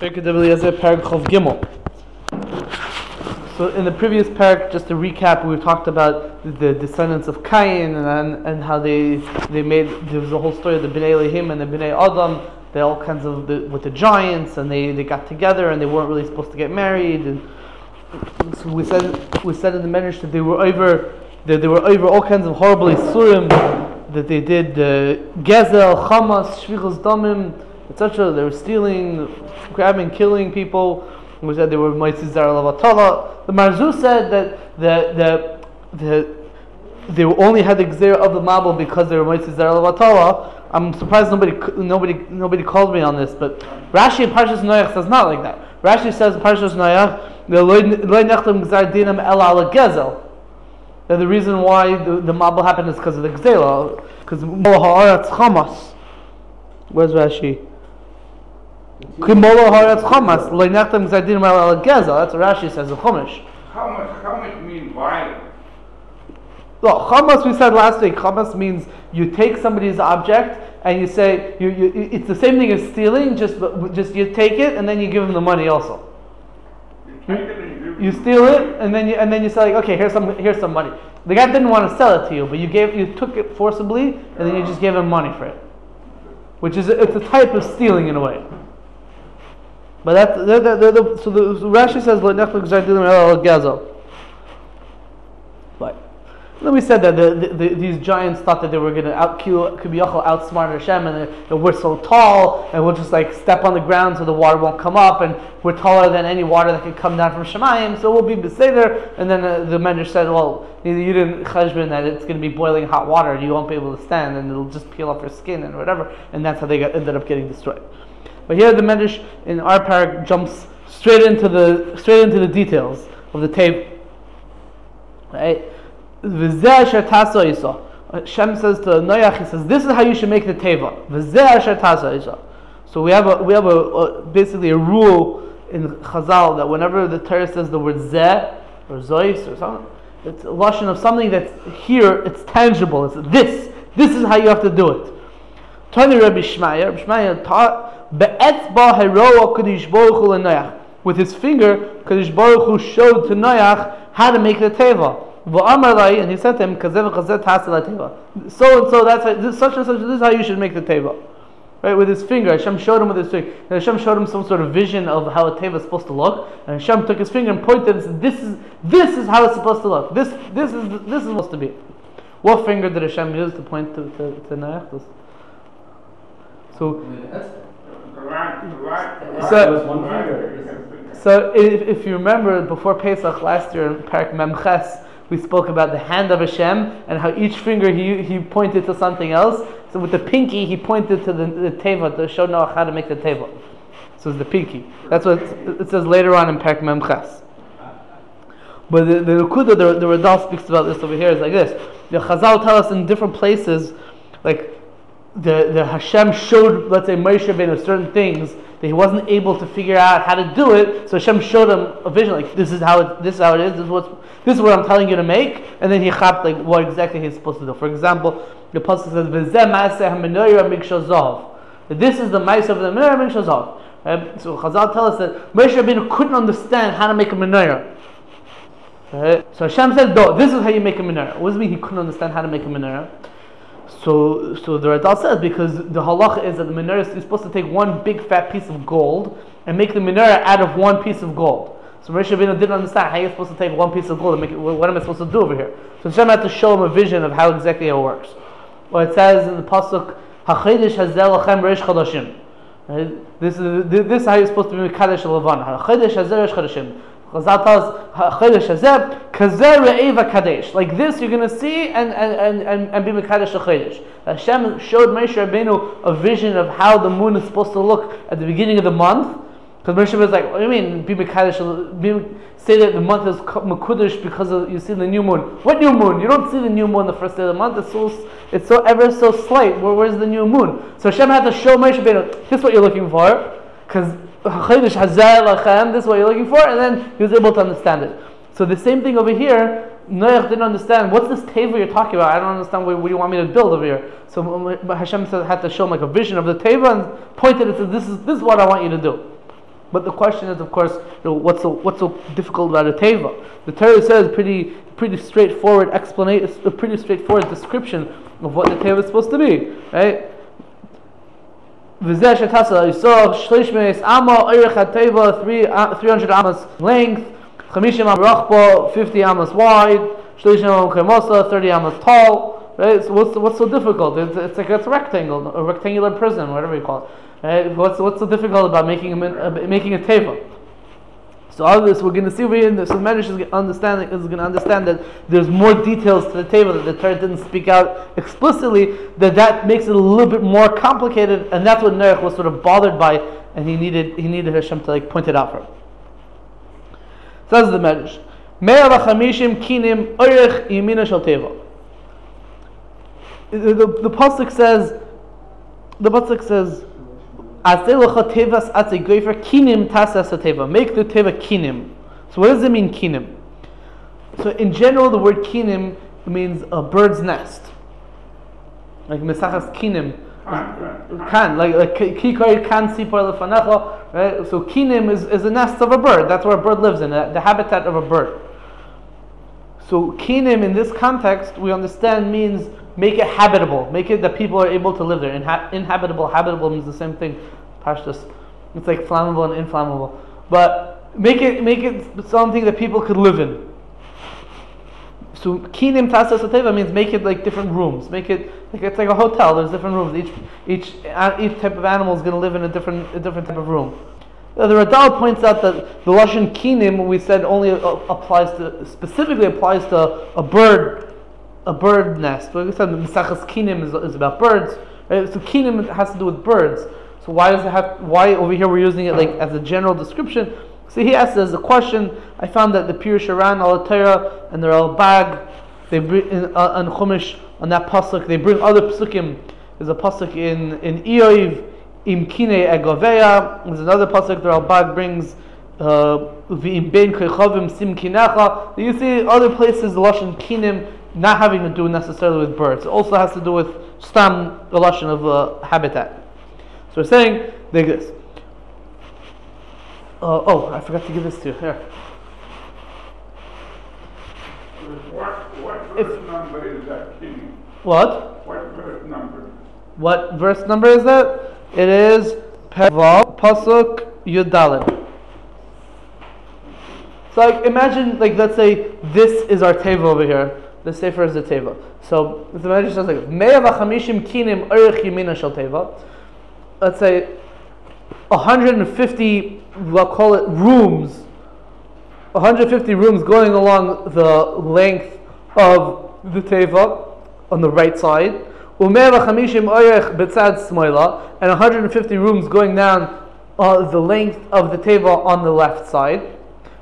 So in the previous parak, just to recap, we talked about the descendants of Cain and, and how they they made there was a whole story of the Bnei Elohim and the Bnei Adam. They all kinds of the, with the giants and they, they got together and they weren't really supposed to get married. And so we said we said in the marriage that they were over that they were over all kinds of horrible isurim that they did uh, gezel, chamas, shvichos damim, etc. They were stealing, grabbing, killing people we said they were Moitzis Zara Lavatala. The Marzu said that the, the, the, they only had the Gzera of the Mabul because they were Moitzis Zara Lavatala. I'm surprised nobody nobody nobody called me on this, but Rashi in Parshas Noach says not like that. Rashi says in Parshas Noach. That the reason why the, the Mabul happened is because of the Gzela, because Ha'aretz Chamas. Where's Rashi? Kimolo Haretz Chamas, Leinechtem Gzadin Mal Geza. That's what Rashi says in Chumash. How much, how much mean violent? Well, Chamas we said last week. Chamas means you take somebody's object and you say you, you, it's the same thing as stealing. Just just you take it and then you give them the money also. You, you steal it and then you and then you say like, okay, here's some here's some money. The guy didn't want to sell it to you, but you gave you took it forcibly and then you just gave him money for it, which is it's a type of stealing in a way. But that, they're, they're, they're, so the so Rashi says Gaza. But then we said that the, the, the, these giants thought that they were going to out outsmart Hashem, and that we're so tall, and we'll just like step on the ground so the water won't come up, and we're taller than any water that could come down from Shemayim, so we'll be beseder. And then uh, the Medrash said, well, you didn't cheshbon that it's going to be boiling hot water, and you won't be able to stand, and it'll just peel off your skin and whatever, and that's how they got, ended up getting destroyed. But here the Medrash in our parak jumps straight into the straight into the details of the tape. Right? Uh, Shem says to Noach, he says, "This is how you should make the teva." So we have a we have a, a, basically a rule in Chazal that whenever the Torah says the word zeh or zois or something, it's a lashon of something that's here. It's tangible. It's this. This is how you have to do it. Tony Rabbi Shmaya, Rabbi Shmaya taught With his finger, Kadosh Baruch Hu showed to Noach how to make the teva. And he said to him, So and so, that's how, this, such and such, this is how you should make the teva. Right, with his finger, Hashem showed him with his finger. And Hashem showed him some sort of vision of how a teva is supposed to look. And Hashem took his finger and pointed and said, "This is this is how it's supposed to look. This this is this is supposed to be." What finger did Hashem use to point to to, to Noach? So, so, so if, if you remember before Pesach last year in Parak Memches, we spoke about the hand of Hashem and how each finger he, he pointed to something else. So with the pinky he pointed to the, the teva to show Noah how to make the teva. So it's the pinky. That's what it says later on in Parak Memches. But the, the the, the Radal speaks about this over here is like this. The Chazal tell us in different places, like the, the Hashem showed, let's say, Moshe Rabbeinu certain things that he wasn't able to figure out how to do it. So Hashem showed him a vision, like this is how it, this is how it is. This is what this is what I'm telling you to make. And then he chapped like what exactly he's supposed to do. For example, the pasuk says, "V'zeh ma'aseh hamenorah This is the mice of the menorah mikshazov. Right? Um, so Chazal tell us that Moshe Rabbeinu couldn't understand how to make a menorah. Right? So Hashem said, "No, this is how you make a menorah." What does it mean he couldn't understand how to make a menorah? So, so the Radal says because the halach is that the menorah is supposed to take one big fat piece of gold and make the menorah out of one piece of gold. So Moshe didn't understand how you're supposed to take one piece of gold and make it. What am I supposed to do over here? So Hashem had to show him a vision of how exactly it works. Well, it says in the pasuk, "Hachidish hazel lachem reish chadashim." This is this is how you're supposed to be mekadesh levan. Hachidish hazel reish chadashim. Like this, you're going to see and, and, and, and be Mekadesh Chodesh. Hashem showed Moshe Rabbeinu a vision of how the moon is supposed to look at the beginning of the month. Because Moshe was like, what do you mean, be Mekadesh, say that the month is Mekudesh because of, you see the new moon. What new moon? You don't see the new moon the first day of the month. It's so, it's so ever so slight. Where, where's the new moon? So Hashem had to show Moshe Rabbeinu, here's what you're looking for. Because this is what you're looking for, and then he was able to understand it. So the same thing over here, Noach didn't understand what's this teva you're talking about. I don't understand what, what you want me to build over here. So Hashem said, had to show him like a vision of the teva and pointed and said, "This is this is what I want you to do." But the question is, of course, you know, what's so what's so difficult about a teva? The Torah says pretty pretty straightforward explanation, a pretty straightforward description of what the teva is supposed to be, right? V'zeh shetasel yisor shlish meis amo uh, three hundred amos length, chamishim am rachbo fifty amos wide, shlishim am thirty amos tall. Right? So what's what's so difficult? It's, it's like it's a rectangle, a rectangular prism, whatever you call it. Right? What's what's so difficult about making a uh, making a teva? So all this we're going to see over here. So Medrash is understanding is going to understand that there's more details to the table that the Torah didn't speak out explicitly. That that makes it a little bit more complicated, and that's what Nerech was sort of bothered by, and he needed he needed Hashem to like point it out for him. Says the Medrash, Me'er v'chamishim kinim oirech yimina shel teva. The, the, the pasuk says, the pasuk says. Make the teva kinim. So what does it mean kinim? So in general, the word kinim means a bird's nest. Like mesachas kinim. Kan, like like kikari kan sipar lefanecha, right? So kinim is, is a nest of a bird. That's where a bird lives in, the habitat of a bird. So kinim in this context, we understand means make it habitable, make it that people are able to live there. Inha- inhabitable, habitable means the same thing. Pashtus. It's like flammable and inflammable. But make it make it something that people could live in. So kinim tasa sateva means make it like different rooms. Make it like it's like a hotel. There's different rooms. Each each each type of animal is going to live in a different a different type of room. The Radal points out that the lashon kinim we said only applies to specifically applies to a bird a bird nest. Like we said, the Misachas Kinim is, is about birds. Right? So Kinim has to do with birds. So why does it have? Why over here we're using it like as a general description? So he asks as a question. I found that the Pirush Aran al and the Al Bag, they bring in, uh, on Chumash on that pasuk. They bring other pasukim. There's a pasuk in in Ioiv im kine egoveya. There's another pasuk that Al Bag brings. Uh, you see other places the lashon kinim not having to do necessarily with birds. It also has to do with stam, the lashon of uh, habitat. So we're saying like this. Uh, oh, I forgot to give this to you. Here. What, what verse if, number is that, King? What? What verse number? What verse number is that? It is Pasuk Yudalit. So like imagine like let's say this is our table over here. The sefer is the table. So the Medrash says like Me'av kinim erich yimina shel teva let's say 150 we'll call it rooms 150 rooms going along the length of the teva on the right side and 150 rooms going down uh, the length of the teva on the left side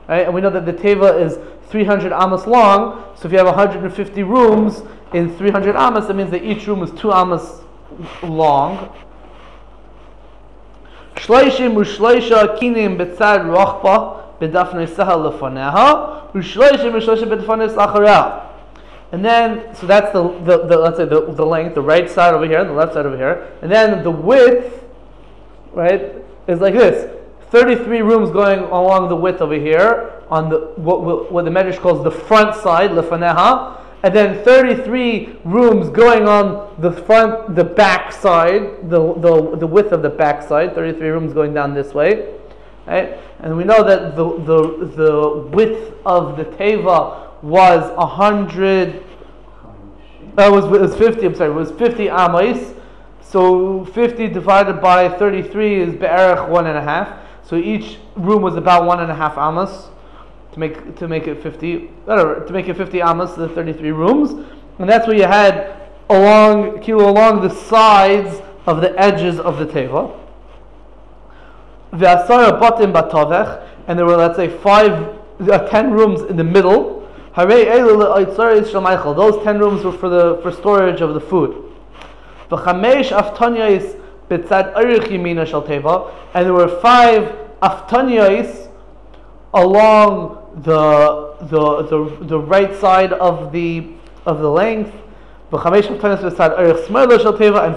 right? and we know that the teva is 300 amas long so if you have 150 rooms in 300 amas, that means that each room is 2 amas long Shloishim u'shloisha kinim betzad rochba bedafnei sahal lefaneha u'shloishim u'shloisha bedafnei. And then, so that's the, the, the, let's say the, the length, the right side over here, and the left side over here. And then the width, right, is like this. 33 rooms going along the width over here on the what, what the Medrash calls the front side, lefaneha and then 33 rooms going on the front, the back side, the, the, the width of the back side, 33 rooms going down this way. Right? And we know that the, the, the width of the Teva was a 100, that uh, was, was 50, I'm sorry, it was 50 amais. So 50 divided by 33 is be'erach one and a half. So each room was about one and a half amas to make to make it 50 whatever to make it 50 amas the 33 rooms and that's what you had along kilo along the sides of the edges of the table. teva v'asara batim batovech and there were let's say five uh, 10 rooms in the middle those 10 rooms were for the for storage of the food. And there were five aftanyais along the, the, the, the right side of the, of the length, and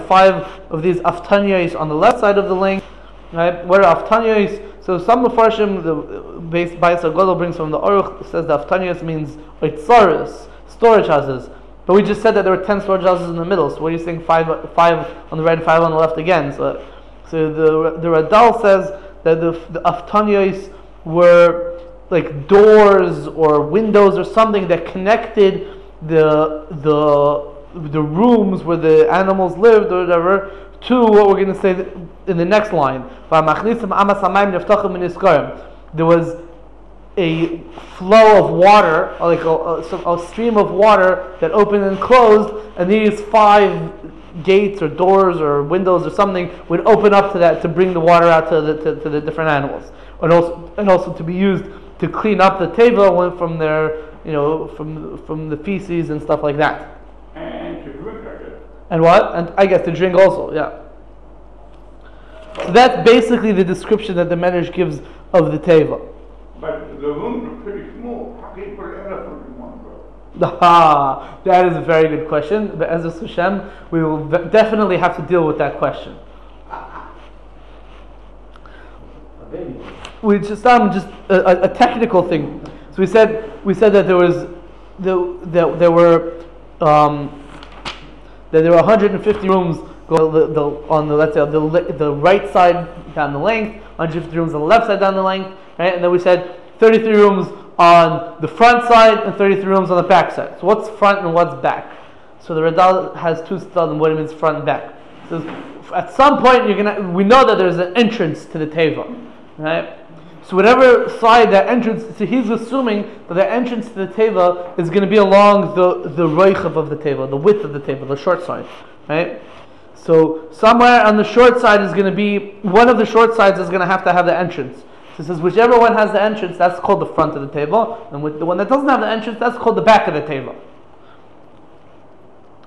five of these aftanyas on the left side of the length, Right? What are aftanios? So some Mepharshim, the base Bayis Agadol brings from the Aruch, says that aftanios means itzaris, storage houses. But we just said that there were ten storage houses in the middle. So what are you saying? Five, five on the right, and five on the left again. So, so the the Radal says that the, the aftanios were like doors or windows or something that connected the the the rooms where the animals lived or whatever to what we're going to say in the next line. There was a flow of water, like a, a, a, stream of water that opened and closed, and these five gates or doors or windows or something would open up to that to bring the water out to the, to, to the different animals, and also and also to be used to clean up the teva from their you know from from the feces and stuff like that. And to drink, I guess. And what? And I guess to drink also, yeah. So that's basically the description that the Medrash gives of the teva. But the rooms are pretty small. How can you put an elephant in one room? Ah, that is a very good question. But as a Hashem, we will definitely have to deal with that question. We just um just a, a, a technical thing. So we said we said that there was the, that there were um, that there were 150 rooms go the, the, on the let's say the, the right side down the length, 150 rooms on the left side down the length, right? And then we said 33 rooms on the front side and 33 rooms on the back side. So what's front and what's back? So the Radal has two studs on what it means front and back. So at some point you're gonna we know that there's an entrance to the teva, right? So whatever side that entrance, so he's assuming that the entrance to the teva is going to be along the the reichav of the teva, the width of the teva, the short side, right? So somewhere on the short side is going to be one of the short sides is going to have to have the entrance. So it says whichever one has the entrance, that's called the front of the table, and with the one that doesn't have the entrance, that's called the back of the table.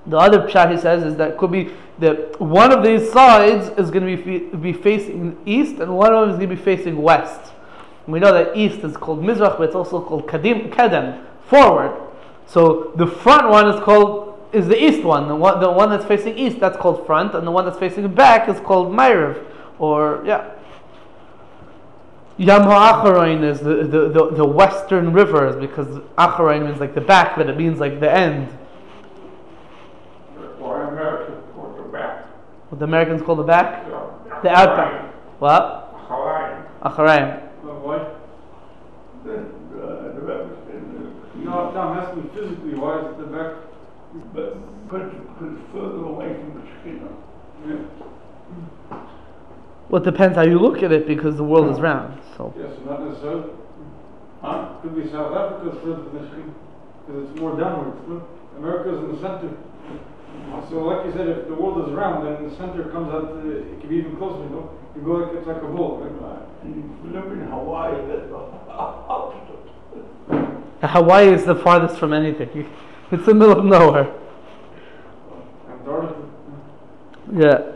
The other pshat he says is that could be that one of these sides is going to be be facing east, and one of them is going to be facing west. We know that east is called Mizrach, but it's also called Kadim, Kedem, forward. So the front one is called is the east one. The one, the one that's facing east, that's called front, and the one that's facing back is called Ma'ariv, or yeah. Yam HaAcharoin is the, the, the, the western rivers because Acharoin means like the back, but it means like the end. Why America called the back? What the Americans call the back? Yeah. The outback. What? Hawaii. Acharoin. Why? Uh, the, the, the rest in No, no, I'm asking physically, why is it the back? the, but, but, but it's further away from the skin. Yeah. Well, it depends how you look at it because the world is round. So Yes, not necessarily. Huh? Could be South Africa further than Michigan, because it's more downwards. No? America's in the center. So, like you said, if the world is round, then the center comes out. To, it can be even closer. You know, you go like it's like a ball. Right? And you live in Hawaii, that's the. Hawaii is the farthest from anything. It's the middle of nowhere. Antarctica. Yeah.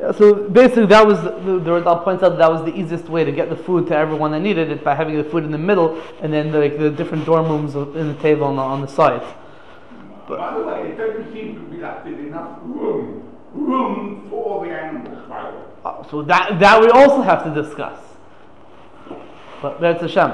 Yeah, so basically, that was the, the, the points out that, that was the easiest way to get the food to everyone that needed it by having the food in the middle and then like the different dorm rooms in the table on the, on the sides. By the way, it doesn't seem to be that there's enough room, room for the animals, by the way. Uh, So that that we also have to discuss. But that's Hashem.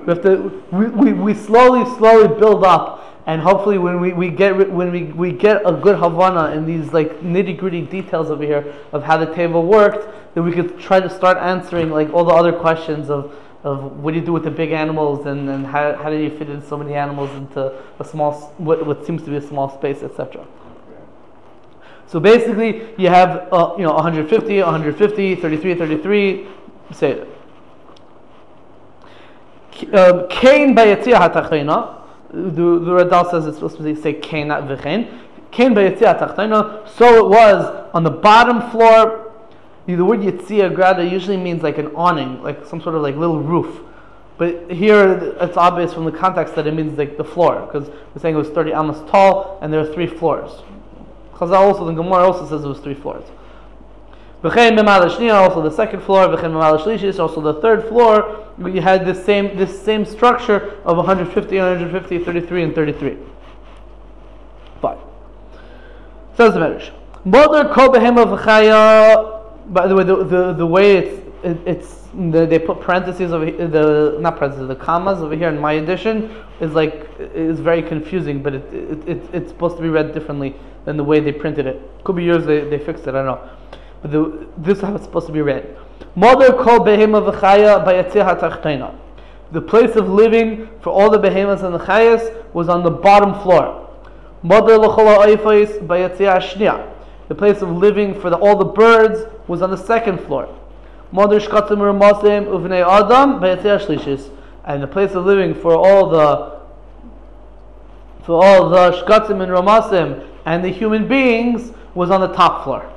We have to we, we, we slowly slowly build up and hopefully when we, we get when we, we get a good Havana in these like nitty gritty details over here of how the table worked, then we could try to start answering like all the other questions of, of what do you do with the big animals and, and how, how do you fit in so many animals into a small what, what seems to be a small space, etc. So basically, you have uh, you know 150, 150, 33, 33. Say it. Um, Kain bayatzia hatachina. The the Radal says it's supposed to say Kain not v'chein. Bayatzia hatachina. So it was on the bottom floor. The word yitzia grada usually means like an awning, like some sort of like little roof. But here it's obvious from the context that it means like the floor, because we're saying it was 30 amos tall and there are three floors. Chazal also, the Gemara also says it was three floors. V'chein memad shniya, also the second floor. V'chein memad shlishis, also the third floor. We had this same this same structure of 150, 150, 33, and 33. Fine. Says the Medrash. Kol by the way, the, the, the way it's it, it's the, they put parentheses over here, the not parentheses the commas over here in my edition is like is very confusing, but it, it, it, it's supposed to be read differently than the way they printed it. Could be yours they, they fixed it. I don't know, but the, this is how it's supposed to be read. Mother called behema v'chaya hatachtena. The place of living for all the behemoths and the chayas was on the bottom floor. Mother l'chola oifais shnia. The place of living for the, all the birds was on the second floor. And the place of living for all the for all the shkatim and ramasim and the human beings was on the top floor.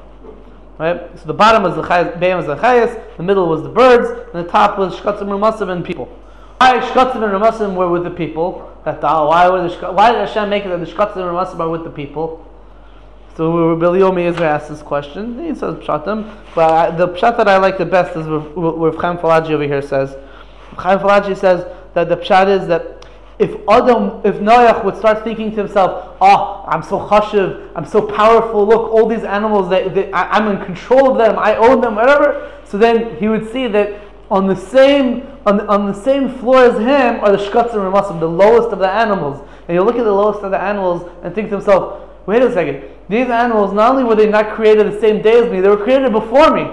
Right? So the bottom was the chayas, was the the middle was the birds, and the top was shkatim ramasim and people. Why shkatim and ramasim were with the people? Why were the why did Hashem make it that the shkatim and ramasim are with the people? So Rabbi Yomi asked this question. He says pshatim, but I, the pshat that I like the best is where Chaim Falaji over here says. Chaim Falaji says that the pshat is that if Adam, if Noach would start thinking to himself, "Oh, I'm so chashiv, I'm so powerful. Look, all these animals, that, I, am in control of them. I own them, whatever." So then he would see that on the same on, on the same floor as him are the shkatzim and the lowest of the animals. And you look at the lowest of the animals and think to himself, "Wait a second these animals, not only were they not created the same day as me, they were created before me.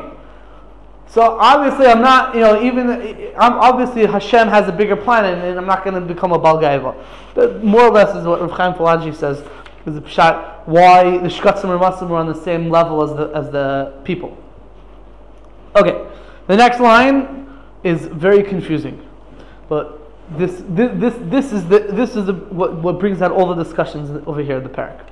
So obviously, I'm not, you know, even, I'm, obviously Hashem has a bigger plan and, and I'm not going to become a Balgaiva. But more or less is what Rav Chaim Falaji says, is the pshat, why the Shkatzim and Masim were on the same level as the, as the people. Okay, the next line is very confusing. But this, this, this, this is, the, this is the, what, what brings out all the discussions over here in the parak.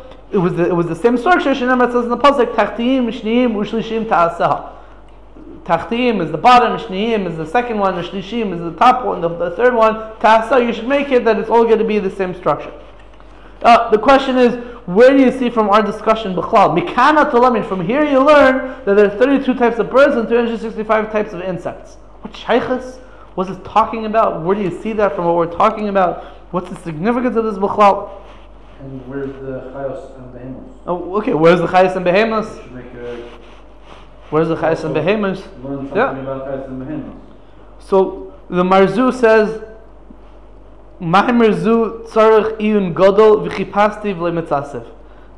it was the, it was the same structure. Shinam it says in the pasuk, Tachtiim, Shniim, Ushlishim, Ta'asah. Tachtiim is the bottom, Shniim is the second one, Ushlishim is the top one, the, the third one. Ta'asah, you should make it that it's all going to be the same structure. Uh, the question is, where do you see from our discussion Bichlal? Mikana from here you learn that there are 32 types of birds and 365 types of insects. What shaykhs was it talking about? Where do you see that from what we're talking about? What's the significance of this Bichlal? And where's the chayos and behemoths? Oh, okay. Where's the chayos and behemoths? A, where's the chayos and something yeah. about chayos and behemoths. So the Marzu says, "Mahimerzu tzarich iyun gadol v'chipasti v'lemitzasev."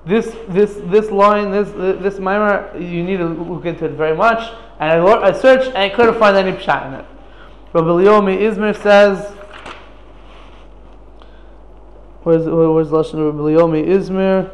This this this line this this mimer you need to look into it very much. And I, I searched and I couldn't find any pshat in it. Rabbi Leomi Izmir says. Where's where's Lashon Rabbi Leomi Izmir?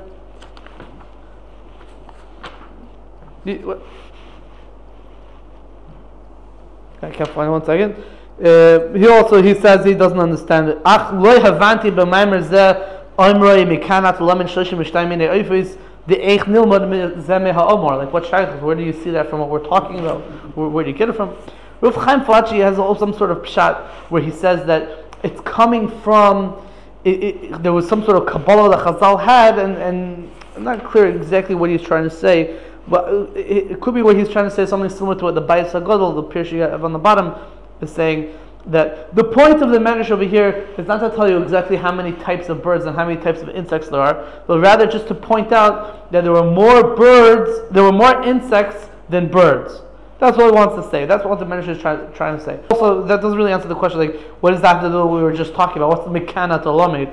I can't find one second. Uh, he also he says he doesn't understand it. Ach loy havanti b'maimer zeh oimroi mikanat lamin shloshim v'shtayim minei oifis the eich nilmod zeh ha'omor. Like what shaykh? Where do you see that from? What we're talking about? Where, where do you get it from? Rav Chaim Falachi has some sort of pshat where he says that it's coming from it, it, there was some sort of Kabbalah that Chazal had, and, and I'm not clear exactly what he's trying to say, but it, it could be what he's trying to say something similar to what the Bayis HaGadol, the Pirshu on the bottom, is saying, that the point of the Medrash over here is not to tell you exactly how many types of birds and how many types of insects there are, but rather just to point out that there were more birds, there were more insects than birds. That's what he wants to say. That's what the Medrash is try, trying to say. Also, that doesn't really answer the question, like, what does that what we were just talking about? What's the Mekana to Lamed?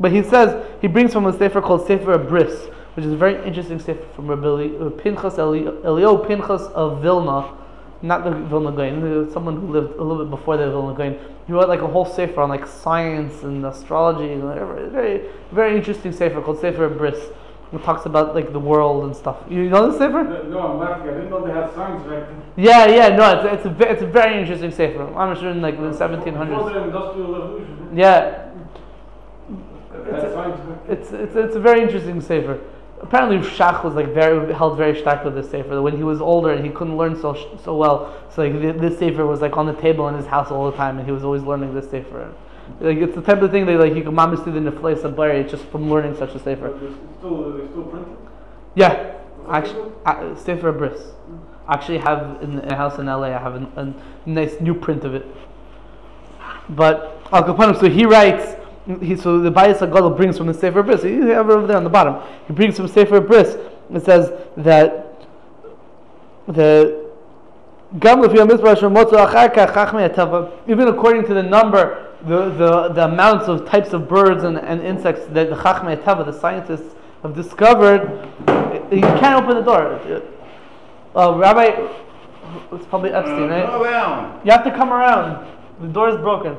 But he says, he brings from a sefer called Sefer Bris, which is a very interesting sefer from Rabbi uh, Pinchas, Elio Pinchas of Vilna, not the Vilna Gaon, someone who lived a little bit before the Vilna Gaon. He wrote like a whole sefer on like science and astrology and whatever. Very, very interesting sefer called Sefer Bris. It talks about like the world and stuff. You know the sefer? No, I'm laughing. I didn't know they had science back then. Yeah, yeah, no, it's, it's a it's a very interesting sefer. I'm sure in like the 1700s. the industrial revolution. Yeah. It's a, it's, it's, it's a very interesting sefer. apparently Shach was like very held very stark with this sefer. When he was older and he couldn't learn so so well, so like this sefer was like on the table in his house all the time, and he was always learning this sefer. Like it's the type of thing that like you can mamas see the neflay sabari just from learning such a sefer. It's still, it's still printed. Yeah, actually, uh, sefer bris. Hmm. I actually have in a house in LA. I have a, a nice new print of it. But Al Kapanim, so he writes. He, so the Bayis HaGadol brings from the Sefer Bris. He have it over there on the bottom. He brings from Sefer Bris. It says that the even according to the number the, the, the amounts of types of birds and, and insects that the Chachmei Tava, the scientists, have discovered, you can't open the door. Uh, Rabbi, it's probably Epstein, right? Go around. You have to come around. The door is broken.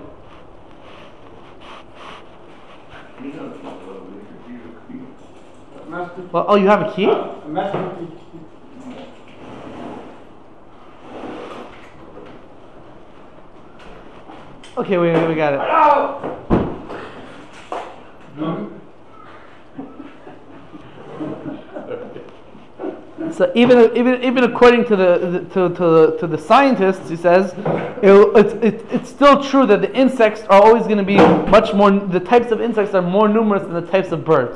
You know, it's not what we could do. Master, Well, oh, you have a key? a master key. Okay, we, we got it. So even even even according to the, the to, to to the scientists, he says, it, it's it, it's still true that the insects are always going to be much more. The types of insects are more numerous than the types of birds.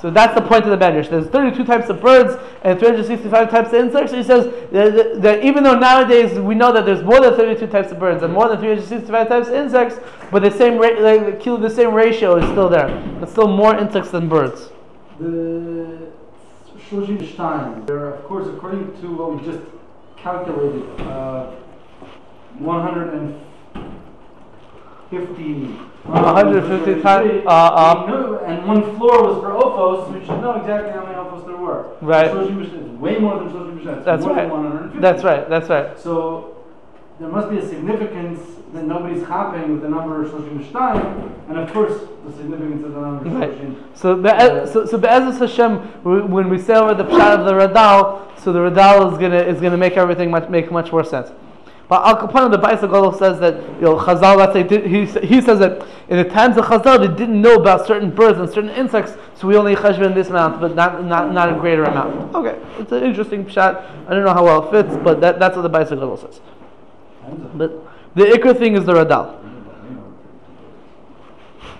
So that's the point of the Medrash. There's 32 types of birds and 365 types of insects. He says that, that, even though nowadays we know that there's more than 32 types of birds and more than 365 types of insects, but the same ra- like, the same ratio is still there. It's still more insects than birds. The Shoshim Stein, there, of course, according to what we just calculated, uh, 150. 150 times, uh, uh, knew- and one floor was for Ophos, we should know exactly how many Ophos there were. Right. Shoshim way more than Shoshim it's That's more right. than 150. That's right. That's right. So there must be a significance that nobody's hopping with the number Shoshim Stein, and of course the significance of the number Right. Shoshim. So, Be'ez- so, so Be'ezus Hashem, when we say over the pshat of the Radal, so the Radal is gonna is gonna make everything much make much more sense. But Al Kapan, the Bais Gadol says that you know Chazal. Let's say he he says that in the times of Chazal they didn't know about certain birds and certain insects, so we only cheshbon this amount, but not not not a greater amount. Okay, it's an interesting pshat. I don't know how well it fits, but that, that's what the Bais Gadol says. But the ikr thing is the Radal.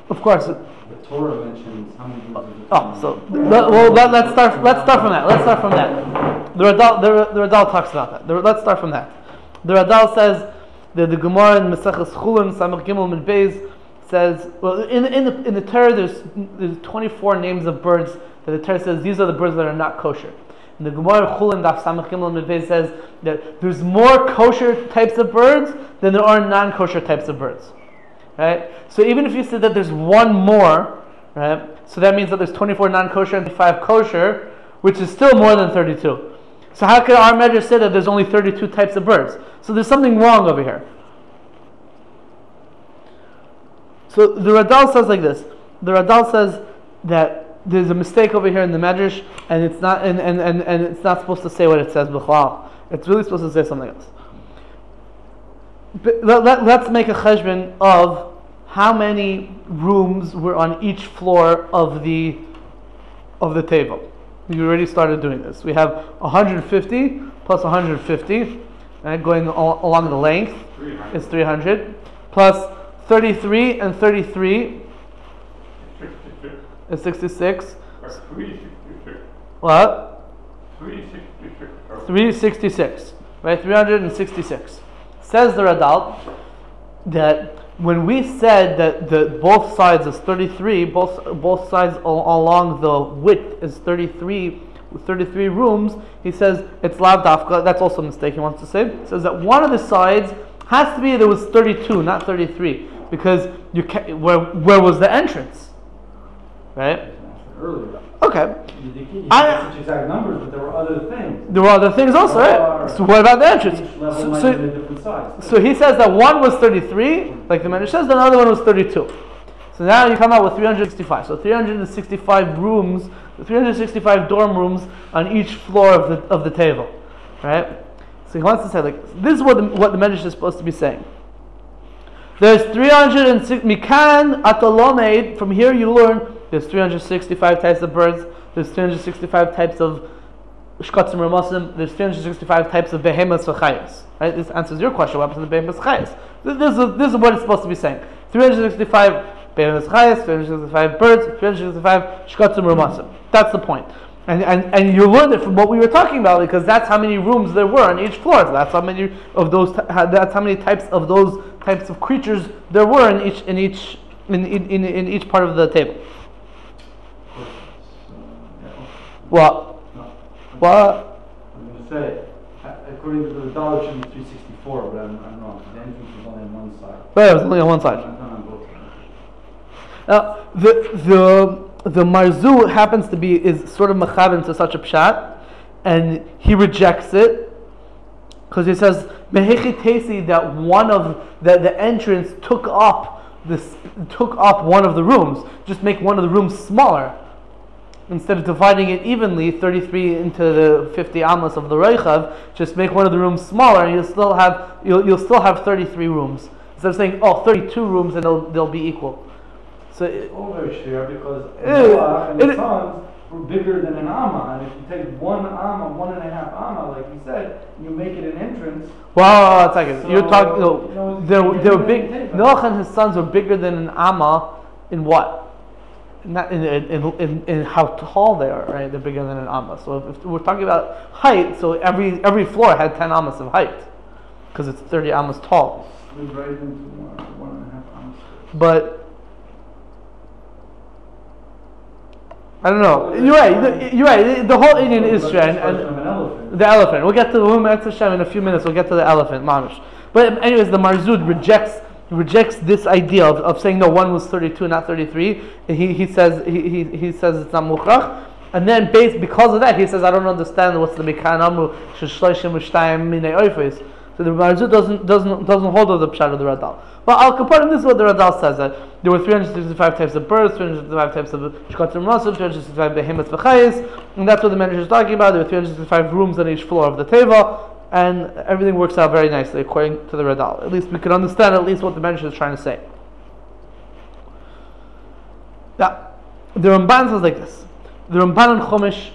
Of course, The Torah mentions how many birds Oh, so let, well, let, let's start. Let's start from that. Let's start from that. The Radal, the, the Radal talks about that. The, let's start from that. The Radal says that the Gemara in Maseches Chulin Samach Gimel Mid Beis says, well, in in the in the Torah there's there's 24 names of birds that the Torah says these are the birds that are not kosher. And the Gemara in Chulin Daf Samach Gimel Mid Beis says that there's more kosher types of birds than there are non-kosher types of birds. Right? So even if you said that there's one more, right? So that means that there's 24 non-kosher and 5 kosher, which is still more than 32. So how could our measure say that there's only 32 types of birds? So there's something wrong over here. So the Radal says like this. The Radal says that there's a mistake over here in the Medrash, and it's not, and, and, and, and it's not supposed to say what it says b'chlal. It's really supposed to say something else. But let, let's make a cheshbon of how many rooms were on each floor of the of the table. We already started doing this. We have 150 plus 150, right, going al- along the length is 300, plus 33 and 33 66, is 66. or 366, What? 366, 366, right? 366. Says the Radal that when we said that the both sides is 33, both both sides al- along the width is 33, 33 rooms. He says it's lav dafka. That's also a mistake. He wants to say. He says that one of the sides has to be there was 32, not 33, because you where where was the entrance, right? Earlier. Okay. You I- such exact numbers, but there were other things. There were other things also, right? So what about the entrance? So- so- be a different size. So he says that one was 33, like the Medrash says, the other one was 32. So now you come out with 365. So 365 rooms, 365 dorm rooms on each floor of the, of the table, right? So he wants to say, like, this is what the, what the Medrash is supposed to be saying. There's 306, Mikan Atalomed, from here you learn there's 365 types of birds. There's 365 types of shkatzim ramasim. There's 365 types of behemoths v'chayas. Right? This answers your question. What happens to the behemoths chayas? This is this is what it's supposed to be saying. 365 behemoths chayas, 365 birds, 365 shkatzim ramasim. That's the point. And, and, and you learned it from what we were talking about because that's how many rooms there were on each floor. So that's how many of those. That's how many types of those types of creatures there were in each in each in, in, in each part of the table. What? What? I'm going to say, according to the Radal, it should 364, but I'm, I'm wrong. The entrance is only on one side. But it was only on one side. Now, the the the Marzu happens to be is sort of machabin to such a pshat, and he rejects it because he says mehechitesi that one of that the entrance took up this took up one of the rooms. Just make one of the rooms smaller instead of dividing it evenly, 33 into the 50 amos of the Reichav, just make one of the rooms smaller, and you'll still have you'll, you'll still have 33 rooms instead of saying oh 32 rooms and they'll they'll be equal. So it- very because Noah and his sons were bigger than an amma, and if you take one amma, one and a half amma, like you said, you make it an entrance. Wow, a second. You're talking. No, you know, they're they're big. Noach and his sons were bigger than an amma in what? Not in in, in, in how tall they are, right? They're bigger than an amma. So if, if we're talking about height, so every every floor had ten ammas of height, because it's thirty ammas tall. Slid right into one, one and a half amma. But I don't know. You're right. You're right. The whole Indian is it's And, elephant. The elephant. We'll get to the Umat Hashem in a few minutes. We'll get to the elephant, mamish. But anyways, the Marzud rejects rejects this idea of, of saying no, one was 32, not 33. He, he says he, he, he says it's not mukhrach. And then based because of that, he says I don't understand what's the mikan amru minei oifes. So the Marzud doesn't doesn't doesn't hold of the pshat of the Radal. Well, Al Kaparim, this is what the Radal says that there were 365 types of birds, 365 types of shkatim rasim, 365 behemoths v'chayis, and that's what the manager is talking about. There were 365 rooms on each floor of the teva, and everything works out very nicely according to the Radal. At least we can understand at least what the manager is trying to say. Now, the Ramban says like this. The Ramban in Chumash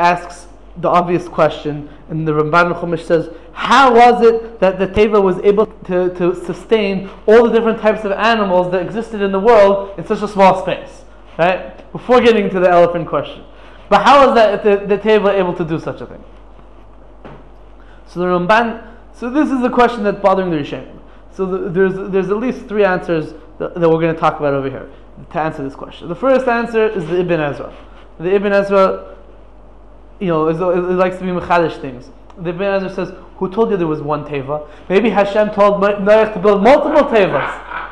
asks the obvious question, and the Ramban Chumash says, how was it that the Teva was able to, to sustain all the different types of animals that existed in the world in such a small space? Right? Before getting to the elephant question. But how was that the, the Teva able to do such a thing? So the Ramban, so this is the question that's bothering the Rishonim. So the, there's there's at least three answers that, that we're going to talk about over here to answer this question. The first answer is the Ibn Ezra. The Ibn Ezra, you know, is, it likes to be mechadish things. The Ibn Ezra says, "Who told you there was one teva? Maybe Hashem told Noach to build multiple tevas."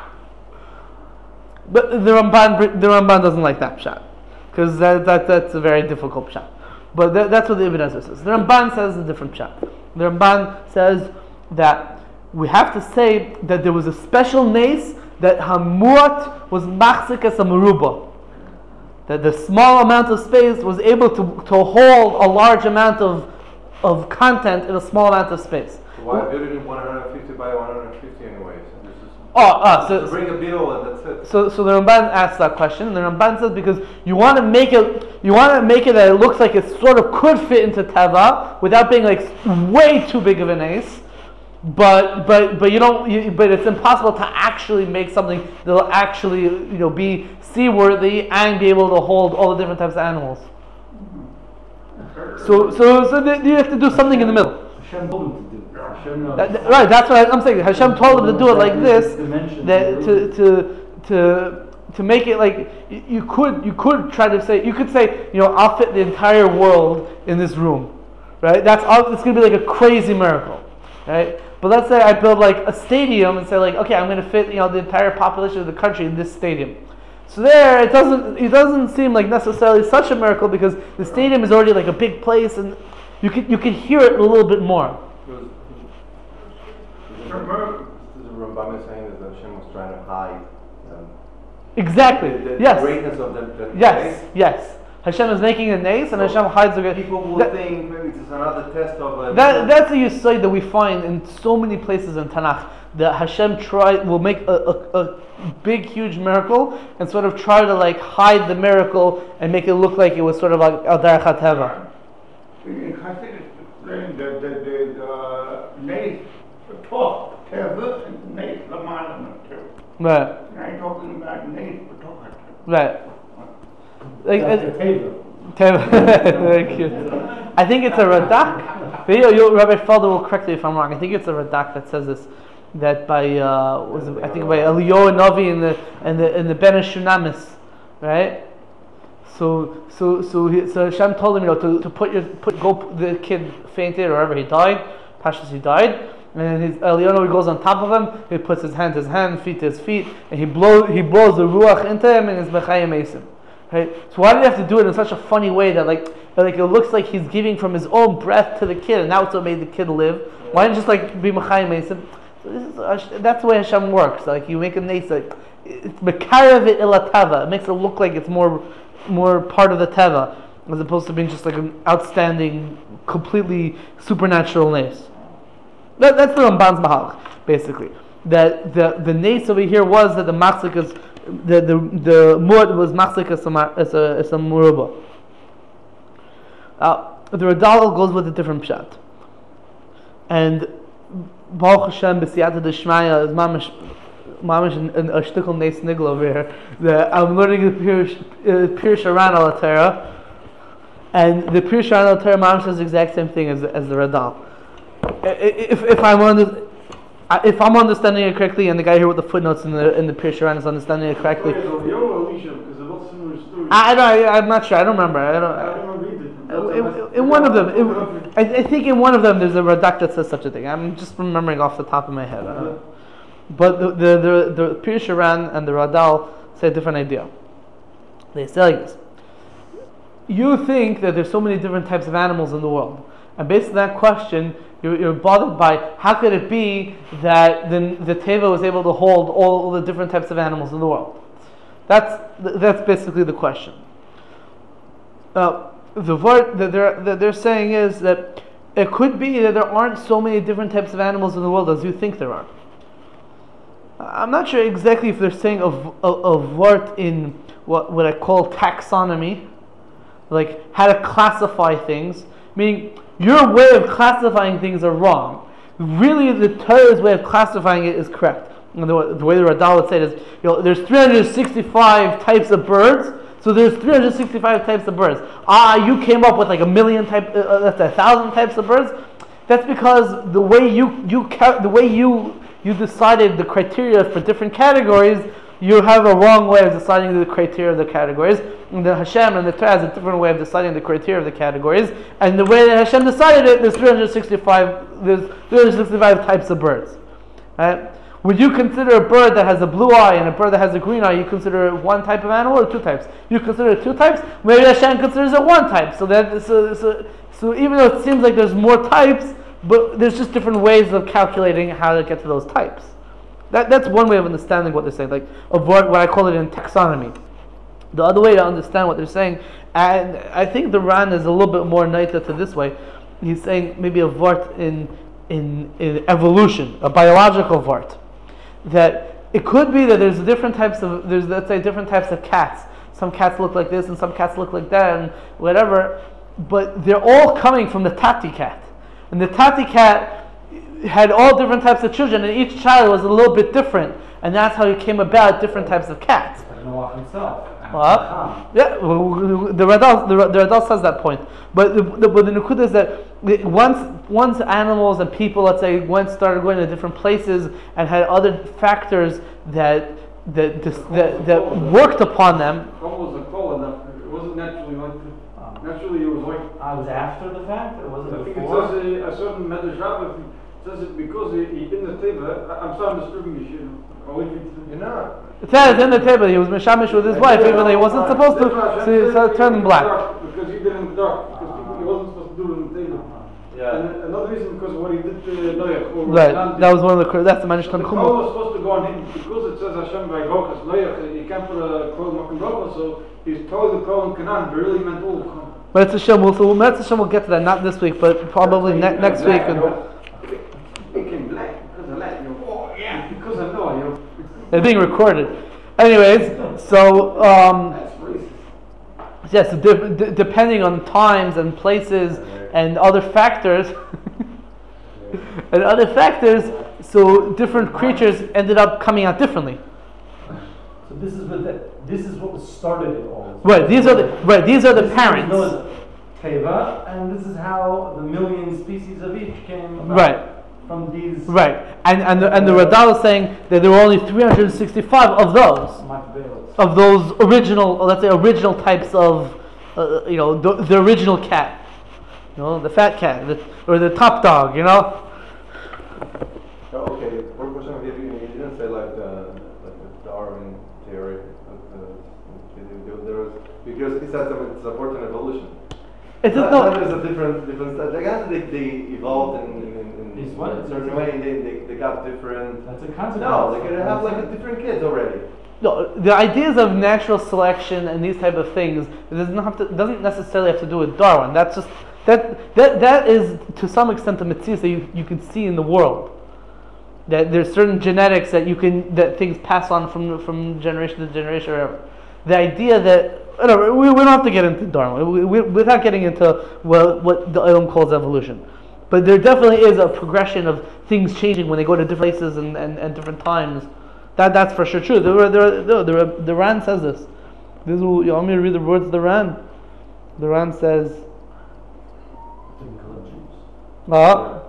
But the Ramban, the Ramban doesn't like that pshat because that, that that's a very difficult pshat. But that, that's what the Ibn Ezra says. The Ramban says a different pshat. The Ramban says that we have to say that there was a special nace that Hamuat was machzik as a maruba. That the small amount of space was able to, to hold a large amount of, of content in a small amount of space. Why build it in 150 by 150 anyways? Is Oh, ah, so, bring a bill and that's it. So, so the Ramban asks that question, and the Ramban says because you want to make it, you want to make it that it looks like it sort of could fit into teva without being like way too big of an ace, but but but you don't, you, but it's impossible to actually make something that'll actually you know be seaworthy and be able to hold all the different types of animals. So so so th- you have to do something in the middle. Hashem told him to do it. That- right, that's what I'm saying. Hashem told him to do it like this, that to to to to make it like you, you could you could try to say you could say you know I'll fit the entire world in this room, right? That's all. It's gonna be like a crazy miracle, right? But let's say I build like a stadium and say like okay I'm gonna fit you know the entire population of the country in this stadium. So there it doesn't it doesn't seem like necessarily such a miracle because the stadium is already like a big place and you can you can hear it a little bit more. Because- because The Rambam is saying that Hashem was trying to hide Exactly. the, the yes. greatness of the, the Yes, place. yes. Hashem is making a nace, and So Hashem hides the great. People will That, think maybe it's another test of a. that, that's a yisoid that we find in so many places in Tanakh. that Hashem try will make a, a, a big, huge miracle and sort of try to like hide the miracle and make it look like it was sort of like al derech hateva. In Chassidus, learn the, the, the, the Nace talk, Teva, and Nace Lamalam, too. Right, I ain't talking about Nace, but talking. right. Like, That's it- table. Teva. Very cute. I think it's a Radak. But you, Rabbi Felder will correct me if I'm wrong. I think it's a Radak that says this. That by uh, was it, I think by Eliyahu Navi in the in the in the Ben Shunamis, right? So so so he, so Hashem told him you know to, to put your put go the kid fainted or wherever he died, Pashas he died, and then his Navi goes on top of him. He puts his hand to his hand, feet to his feet, and he blows he blows the ruach into him and his mechayim mason. Right? So why do you have to do it in such a funny way that like like it looks like he's giving from his own breath to the kid, and that's what made the kid live? Why didn't you just like be Machayim Mason? So this is, uh, that's the way Hashem works. Like you make a nace like it's mekarev it ila. It makes it look like it's more more part of the teva as opposed to being just like an outstanding, completely supernatural nace. That, that's the Ramban's Mahalach, basically. That the the nace over here was that the machzikas, the the the mud was machzik as a as a as a muruba. Uh, the Radal goes with a different pshat, and Baruch Hashem b'siyata d'shmaya is mamish mamish in a shtickle nace niggle over here. The, I'm learning the Pirush uh, Aran al and the Pirush Aran al mamish says the exact same thing as as the Radal if, if I'm I- if I'm understanding it correctly, and the guy here with the footnotes in the in the Pirsharan is understanding it correctly, Yo, Elisha, because a lot similar story. I, don't. I, I'm not sure. I don't remember. I don't. I don't remember. In, in one of them, in, I, I think in one of them, there's a Radak that says such a thing. I'm just remembering off the top of my head. Uh, but the the the, the Pirsharan and the Radal say a different idea. They say like this: You think that there's so many different types of animals in the world, and based on that question, you're, you're bothered by how could it be that the the teva was able to hold all the different types of animals in the world? That's that's basically the question. Uh, the word that they're that they're saying is that it could be that there aren't so many different types of animals in the world as you think there are. I'm not sure exactly if they're saying of of word in what what I call taxonomy, like how to classify things. Meaning your way of classifying things are wrong. Really, the Torah's way of classifying it is correct. And the, the way the Radal would say it is, you know, there's 365 types of birds. So there's 365 types of birds. Ah, you came up with like a million type, uh, uh, that's a thousand types of birds. That's because the way you you the way you you decided the criteria for different categories, you have a wrong way of deciding the criteria of the categories. And the Hashem and the Torah has a different way of deciding the criteria of the categories. And the way that Hashem decided it, there's 365 there's 365 types of birds. Right? Would you consider a bird that has a blue eye and a bird that has a green eye, you consider it one type of animal or two types? You consider it two types? Maybe Hashem considers it one type. So that so, so, so even though it seems like there's more types, but there's just different ways of calculating how to get to those types. That, that's one way of understanding what they're saying, like of what, what I call it in taxonomy. The other way to understand what they're saying, and I think the Ran is a little bit more naita to this way. He's saying maybe a vart in in, in evolution, a biological vart. That it could be that there's different types of there's let's say different types of cats. Some cats look like this and some cats look like that and whatever. But they're all coming from the tati cat. And the tati cat had all different types of children and each child was a little bit different. And that's how it came about different types of cats. Like Noah himself. What? Yeah, the Radal, the, the Radal says that point. But the, the, but the Nukud is that once, once animals and people, let's say, went started going to different places and had other factors that that dis, that, that worked upon them. Was a chol enough. It wasn't naturally like that. Naturally, it was like. I was after the fact, or was I it think it says a, a certain Medrash Rabbah says it because he, he in the teva. I- I'm sorry, I'm disturbing you. shit. I'll leave you to You're not. It says in the table he was mishamish with his wife, even though he wasn't supposed to. So he started turning black. Because he did it in the dark. Because people, he wasn't supposed to do it in the table. Yeah. And another reason because of what he did to Noach. or Right, Canaan that was one of the. cor- That's the manish The tanchuma. call was supposed to go on him because it says Hashem by Gokas Noach. He can't put a call Makan Gokas, so he's told the call in Canaan, but really meant all of Canaan. But it's a Hashem. We'll, so Metz Hashem will get to that not this week, but probably ne- next week. And It became black because of that. You know. Oh, yeah, It's being recorded. Anyways, so um, That's racist. yes, so de- de- depending on times and places and other factors, and other factors, so different creatures ended up coming out differently. So this is what the, this is what started it all. Right. These are the right. These are the This parents. Teva, and this is how the million species of each came about Right. From these Right. And and the, and the Radal is saying that there were only 365 of those. macbeos. of those original, let's say original types of, uh, you know, the, the original cat, you know, the fat cat, the, or the top dog, you know. Oh, okay, one question of you, you you didn't say like the, like the Darwin theory, but, uh, there- there was, because he said that it's support an evolution. It's just That- no. that is a different, different, I guess they, they evolved in, in, in These what? a certain way, they, they, they got different, That's a consequence. no, they're gonna have like a different kids already. No, the ideas of natural selection and these type of things it doesn't have to doesn't necessarily have to do with Darwin. That's just that that that is to some extent the mitzvah that you, you can see in the world. That there's certain genetics that you can that things pass on from from generation to generation or whatever. The idea that whatever we, we don't have to get into Darwin we, we, without getting into what what the Ilm calls evolution. But there definitely is a progression of things changing when they go to different places and, and, and different times. That that's for sure true. The, the, the, the Ran says this. This will, you want me to read the words of the Ran? The Ran says. Uh,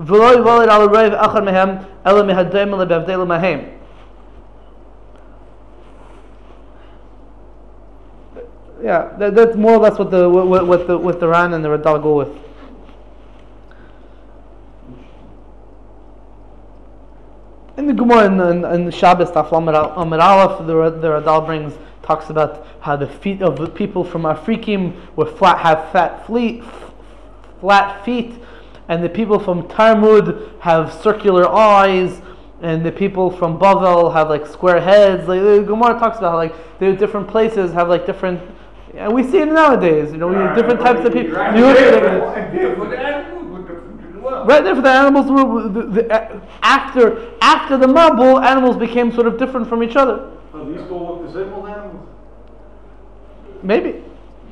נולדו כל אחד מהם דומה לו ולא יוולד על הרוב אחד מהם אלא מהדומה לו בהבדלים מהם." Yeah, that, that's more or less what the what, what the what the Ran and the Radal go with. In the Gemara in, in, in Shabbos, Daf Lamed Al- Amud Aleph, the, Ra- the Radal brings talks about how the feet of the people from Afrikim were flat, have fat fleet, flat feet, and the people from Tarmud have circular eyes, and the people from Bavel have like square heads. Like the Gemara talks about how like are different places have like different, and we see it nowadays. You know, we have different types of people. Right. You look at it- And therefore the animals were different as well. Right there, for the animals were the, the, uh, after after the Mabul, animals became sort of different from each other. Oh, these all the old animals? Maybe,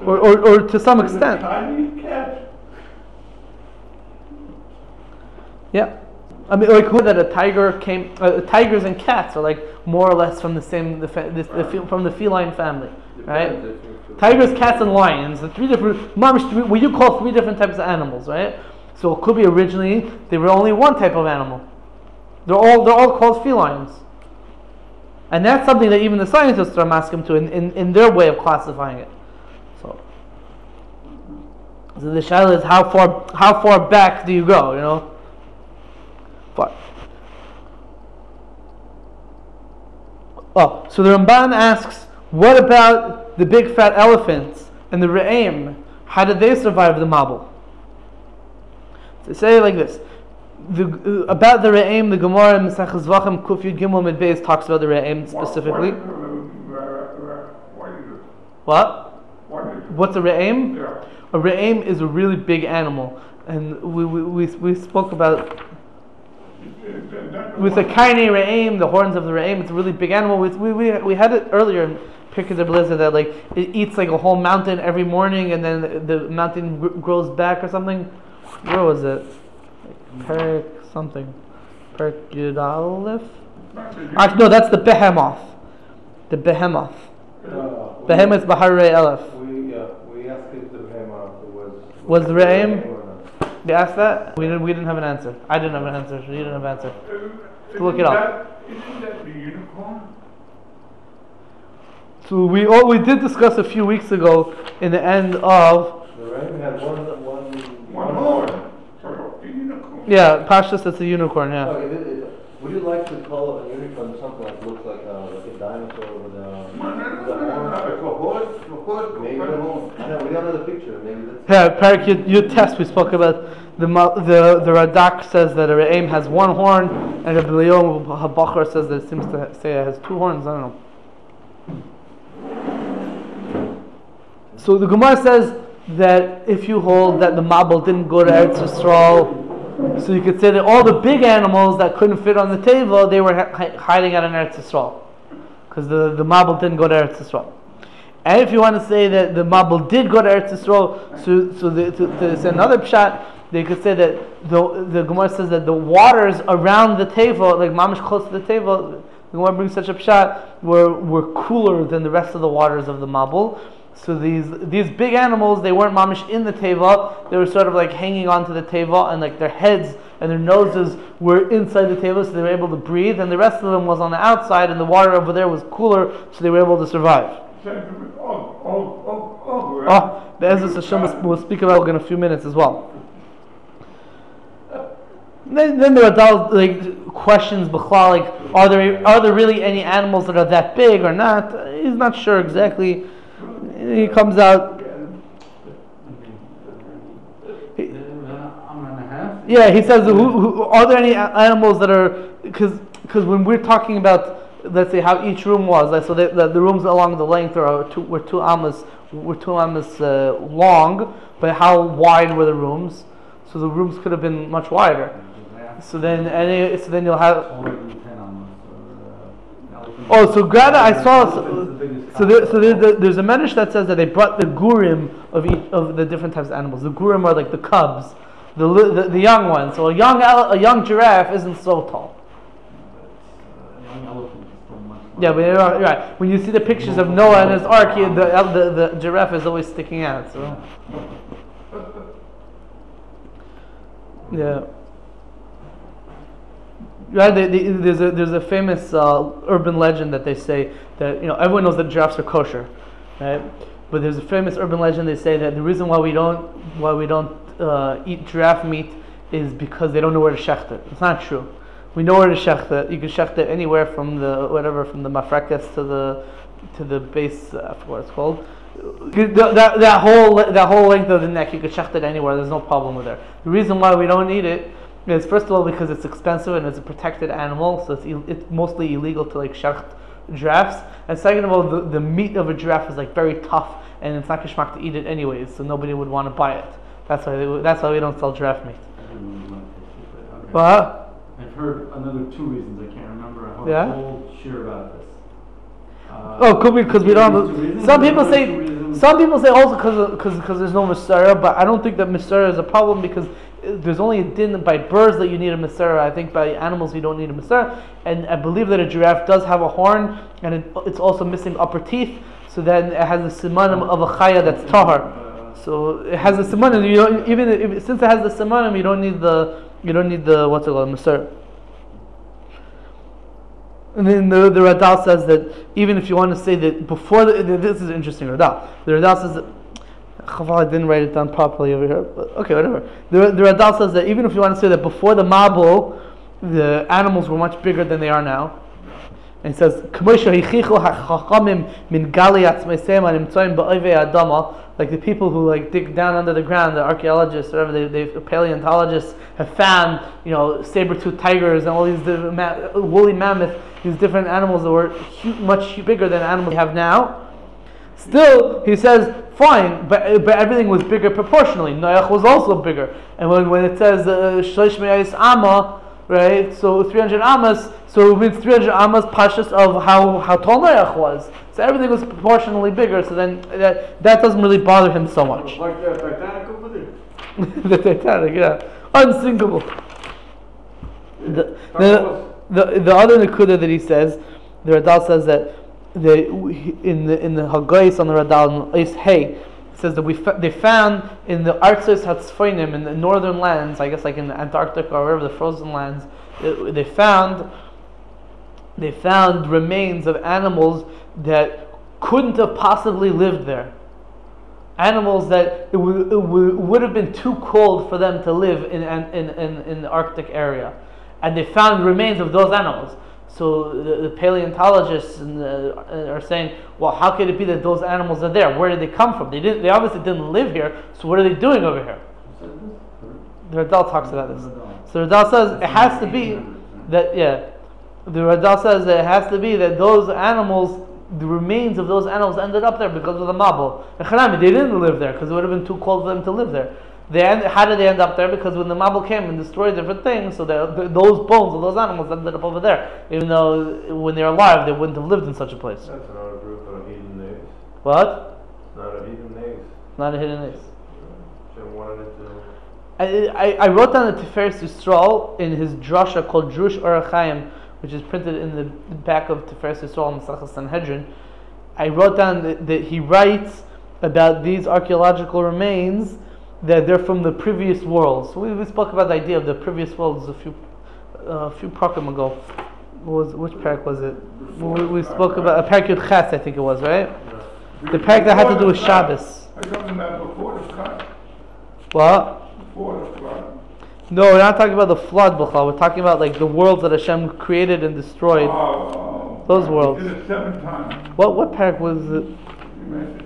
or, or, or to some extent. Chinese cats. Yeah, I mean, like who that a tiger came. Uh, tigers and cats are like more or less from the same the, the from the feline family, right? Tigers, cats, and lions. The three different, mamish, what you call three different types of animals, right? So it could be originally they were only one type of animal. They're all they're all called felines, and that's something that even the scientists are asking to in, in, in their way of classifying it. So, so the shaila is how far how far back do you go? You know, but. Oh, so the Ramban asks, what about the big fat elephants and the Re'im? How did they survive the Mabul? To say it like this. The, uh, about the Re'im, the Gemara in Mesech Zvachim Kuf Yud Gimel Mid Beis talks about the Re'im specifically. What is it? What? What is? What's a Re'im? Yeah. A Re'im is a really big animal. And we, we, we, we spoke about with the kaini re'im, the horns of the re'im, it's a really big animal. We, we, we, we had it earlier in Pirkei de Beleza that like it eats like a whole mountain every morning, and then the, the mountain gr- grows back or something. Where was it? Perik something. Perik Yud Aleph? Actually, no, that's the behemoth. The behemoth. Uh, Behemoth Baharei Aleph. We, yeah, we asked if the Behemah was. Was the Re'im? Or not. You asked that? We didn't. We didn't have an answer. I didn't have an answer. You didn't have an answer. to Look it up. Isn't that the unicorn? So we oh, we did discuss a few weeks ago in the end of The Re'im had one, one. One more. The unicorn. yeah Pashtus. That's a unicorn. Yeah. Okay, it- it- would you like to call a unicorn something that looks like a, like a dinosaur with a, No, no, no, with no, a no, horn? no, it's a horse, a horse, Maybe, a horse. I know, we don't know the picture, maybe that's. Yeah, Parak Yud, test. We spoke about the the the Radak says that a Re'im has one horn, and the B'layom Habachar says that it seems to say it has two horns. I don't know. so the Gemara says that if you hold that the Mabul didn't go to Eretz Yisrael, so you could say that all the big animals that couldn't fit on the table, they were hi- hiding out in Eretz Yisrael. Because the, the Mabul didn't go to Eretz Yisrael. And if you want to say that the Mabul did go to Eretz Yisrael, so, so the, to, to say another pshat, they could say that the, the Gemara says that the waters around the table, like mamish close to the table, the Gemara brings such a pshat, were, were cooler than the rest of the waters of the Mabul. So these these big animals, they weren't mamish in the table. They were sort of like hanging onto the table, and like their heads and their noses were inside the table, so they were able to breathe. And the rest of them was on the outside, and the water over there was cooler, so they were able to survive. Oh, the Ezra Hashem will- speak about in a few minutes as well. Then, then there are those, like questions, like are there are there really any animals that are that big or not? He's not sure exactly. He comes out. I'm and a half. Yeah, he says, who, who, are there any animals that are because because when we're talking about let's say how each room was, like, so the, the, the rooms along the length are two, were two amas were two amas uh, long, but how wide were the rooms? So the rooms could have been much wider. So then, any, so then you'll have. Uh, Oh, so Grada, I saw. So, so, there, so there, there- there's a Medrish that says that they brought the gurim of each of the different types of animals. The gurim are like the cubs, the the, the young ones. So a young a young giraffe isn't so tall. Yeah, but right. right. When you see the pictures of Noah and his ark, he, the, the the giraffe is always sticking out. So yeah. Right, there's a there's a famous uh, urban legend that they say that you know everyone knows that giraffes are kosher, right? But there's a famous urban legend they say that the reason why we don't why we don't uh, eat giraffe meat is because they don't know where to shecht it. It's not true. We know where to shecht it. You can shecht it anywhere from the whatever from the mafrekas to the to the base. Uh, I what it's called. That, that, that whole that whole length of the neck, you could shecht it anywhere. There's no problem with it. The reason why we don't eat it is first of all because it's expensive and it's a protected animal, so it's, it's mostly illegal to like shecht giraffes. And second of all, the, the meat of a giraffe is like very tough, and it's not geschmack to eat it anyways, so nobody would want to buy it. That's why they, that's why we don't sell giraffe meat. Everyone would like to taste it, but okay. But I've heard another two reasons, I can't remember, I have Yeah? a whole share about this. Uh, oh, could be because we don't. Reasons, some people say some people say also because because there's no Masara, but I don't think that Masara is a problem because uh, there's only a din by birds that you need a Masara. I think by animals you don't need a Masara, and I believe that a giraffe does have a horn, and it, it's also missing upper teeth, so then it has the simanim of a chaya that's tahar. So it has the simanim. You don't even if, since it has the simanim, you don't need the you don't need the what's it called Masara. And then the, the Radal says that even if you want to say that before the, this is interesting Radal. The Radal says that I didn't write it down properly over here, but okay, whatever. The, the Radal says that even if you want to say that before the Mabul, the animals were much bigger than they are now. And it says. Like the people who like dig down under the ground, the archaeologists, or whatever they paleontologists have found, you know, saber-toothed tigers and all these woolly mammoths, these different animals that were much bigger than animals we have now. Still, he says, fine, but but everything was bigger proportionally. Noach was also bigger, and when, when it says uh, right? So 300 amas, so it means 300 amas pashas of how how tall Noach was. So everything was proportionally bigger. So then that that doesn't really bother him so much. Like the Titanic over there. the Titanic, yeah, unsinkable. The, the, the, the other Nakuda that he says, the Radal says that the in the in the Hagais on the Radal is hey says that we fa- they found in the Artsas Hatzfoinim in the northern lands, I guess like in Antarctica or wherever the frozen lands, uh, they found they found remains of animals that couldn't have possibly lived there animals that it, w- it w- would have been too cold for them to live in, in, in, in the Arctic area. And they found remains of those animals. So the, the paleontologists the, uh, are saying, well, how could it be that those animals are there? Where did they come from? They didn't. They obviously didn't live here. So what are they doing over here? The Radal talks about this. So the Radal says it has to be that yeah. The Radal says it has to be that those animals the remains of those animals ended up there because of the Mabul. They didn't live there because it would have been too cold for them to live there. They end, how did they end up there? Because when the Mabul came and destroyed different things, so the, the, those bones of those animals ended up over there. Even though when they were alive, they wouldn't have lived in such a place. That's another group of hidden names. What? Not a hidden names. Not a hidden ace. Shem wanted it to. I, I, I wrote down the Tiferes Yisrael in his drasha called Drush Or HaChaim, which is printed in the back of Tiferes Yisrael in Masachas Sanhedrin. I wrote down that, that he writes about these archaeological remains that they're from the previous worlds. We, we spoke about the idea of the previous worlds a few uh, a few program ago. What was which parak was it? We, we spoke about a parak Yud Ches, I think it was, right? The parak that had to do with Shabbos. Are you talking about before the flood? What? Before the flood? No, we're not talking about the flood, B'chal. We're talking about like the worlds that Hashem created and destroyed. Oh, Those worlds. Did it seven times. What what parak was it?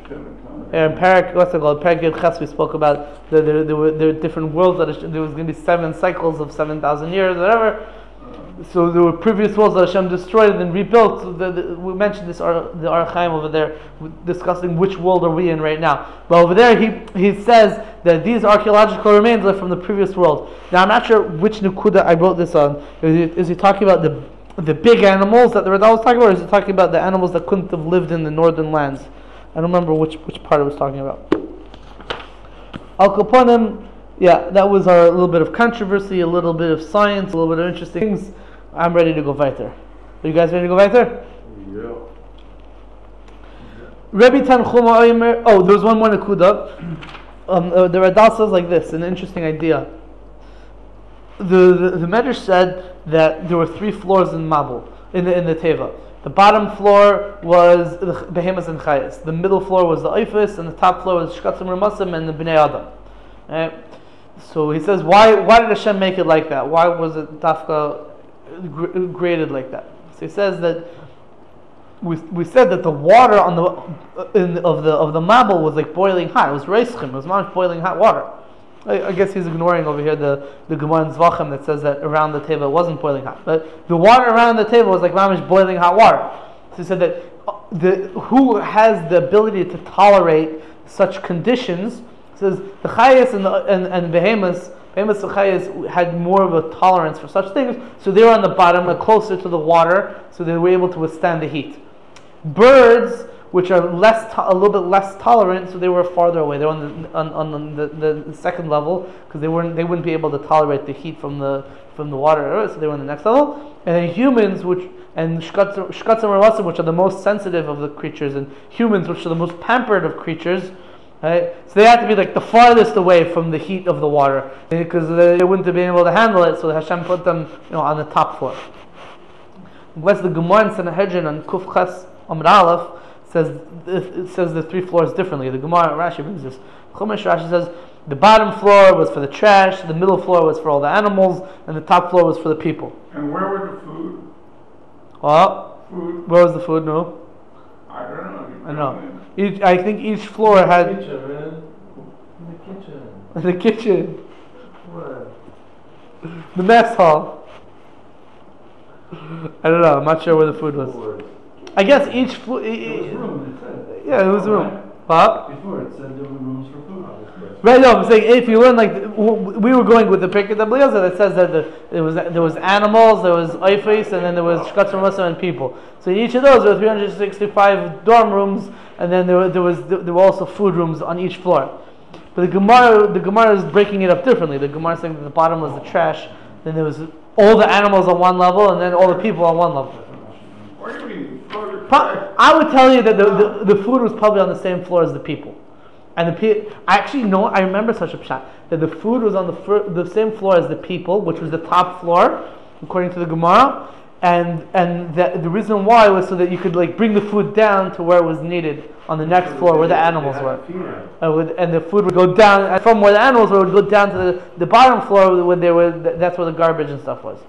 In Parak, what's it called? Parak Yud Ches, we spoke about the, there, were, different worlds that there was going to be seven cycles of seven thousand years, whatever. So there were previous worlds that Hashem destroyed and then rebuilt. So the, the, we mentioned this Ar- the Or HaChaim over there, discussing which world are we in right now. But over there, he he says that these archaeological remains are from the previous world. Now I'm not sure which Nukuda I wrote this on. Is he, is he talking about the the big animals that the Radal was talking about, or is he talking about the animals that couldn't have lived in the northern lands? I don't remember which which part I was talking about. Al Kaponim, yeah, that was our little bit of controversy, a little bit of science, a little bit of interesting things. I'm ready to go weiter. Are you guys ready to go weiter? Yeah. Rabbi Tanchuma Oimer. Oh, there's one more Nakuda. Um, uh, the Radal says like this, an interesting idea. The the, the Medrash said that there were three floors in Mabul, in the in the Teva. The bottom floor was the Behemoths and Chayas. The middle floor was the Ifis, and the top floor was Shkatzim Ramasim and the Bnei Adam. Right? So he says, why why did Hashem make it like that? Why was it Dafka graded like that? So he says that we, we said that the water on the in, of the of the Mabul was like boiling hot. It was reischim. It was not boiling hot water. I, I guess he's ignoring over here the the Gemara in Zvachim that says that around the table it wasn't boiling hot, but the water around the table was like mamish boiling hot water. So he said that uh, the who has the ability to tolerate such conditions says the chayas and the and, and behemoths. Behemoths and had more of a tolerance for such things, so they were on the bottom, closer to the water, so they were able to withstand the heat. Birds, which are less, to- a little bit less tolerant, so they were farther away. They were on the, on, on the, the second level because they weren't, they wouldn't be able to tolerate the heat from the from the water, so they were on the next level. And then humans, which and shkatzim rawasim, which are the most sensitive of the creatures, and humans, which are the most pampered of creatures. Right? So they had to be like the farthest away from the heat of the water because they wouldn't have been able to handle it. So the Hashem put them, you know, on the top floor. What's the Gemara in Sanhedrin on Kuf Ches Amr Aleph says it says the three floors differently. The Gemara Rashi brings this. Chumash Rashi says the bottom floor was for the trash, the middle floor was for all the animals, and the top floor was for the people. And where were the food? Well, Food? where was the food? No, I don't know. I know. Each, I think each floor had Kitchen, man. In the kitchen. In the kitchen, What? the mess hall. I don't know. I'm not sure where the food was. I guess each floor. There was room, it said. Yeah, it was a room. What? Before it said there were rooms for food. Right, no, I'm saying if you learn like we were going with the Pirkei Eliezer that says that the, there was there was animals, there was oifis, and then there was shkatzim Musa and people. So in each of those there were 365 dorm rooms, and then there were, there was there were also food rooms on each floor. But the Gemara the Gemara is breaking it up differently. The Gemara is saying that the bottom was the trash, then there was all the animals on one level, and then all the people on one level. What do you mean? Floor to Pro- trash? I would tell you that the, the, the food was probably on the same floor as the people. And the pe- I actually know, I remember such a shot that the food was on the, fir- the same floor as the people, which was the top floor, according to the Gemara. And and the, the reason why was so that you could like bring the food down to where it was needed on the next floor where the animals were. Uh, would, and the food would go down and from where the animals were, would go down to the, the bottom floor where they were. That's where the garbage and stuff was.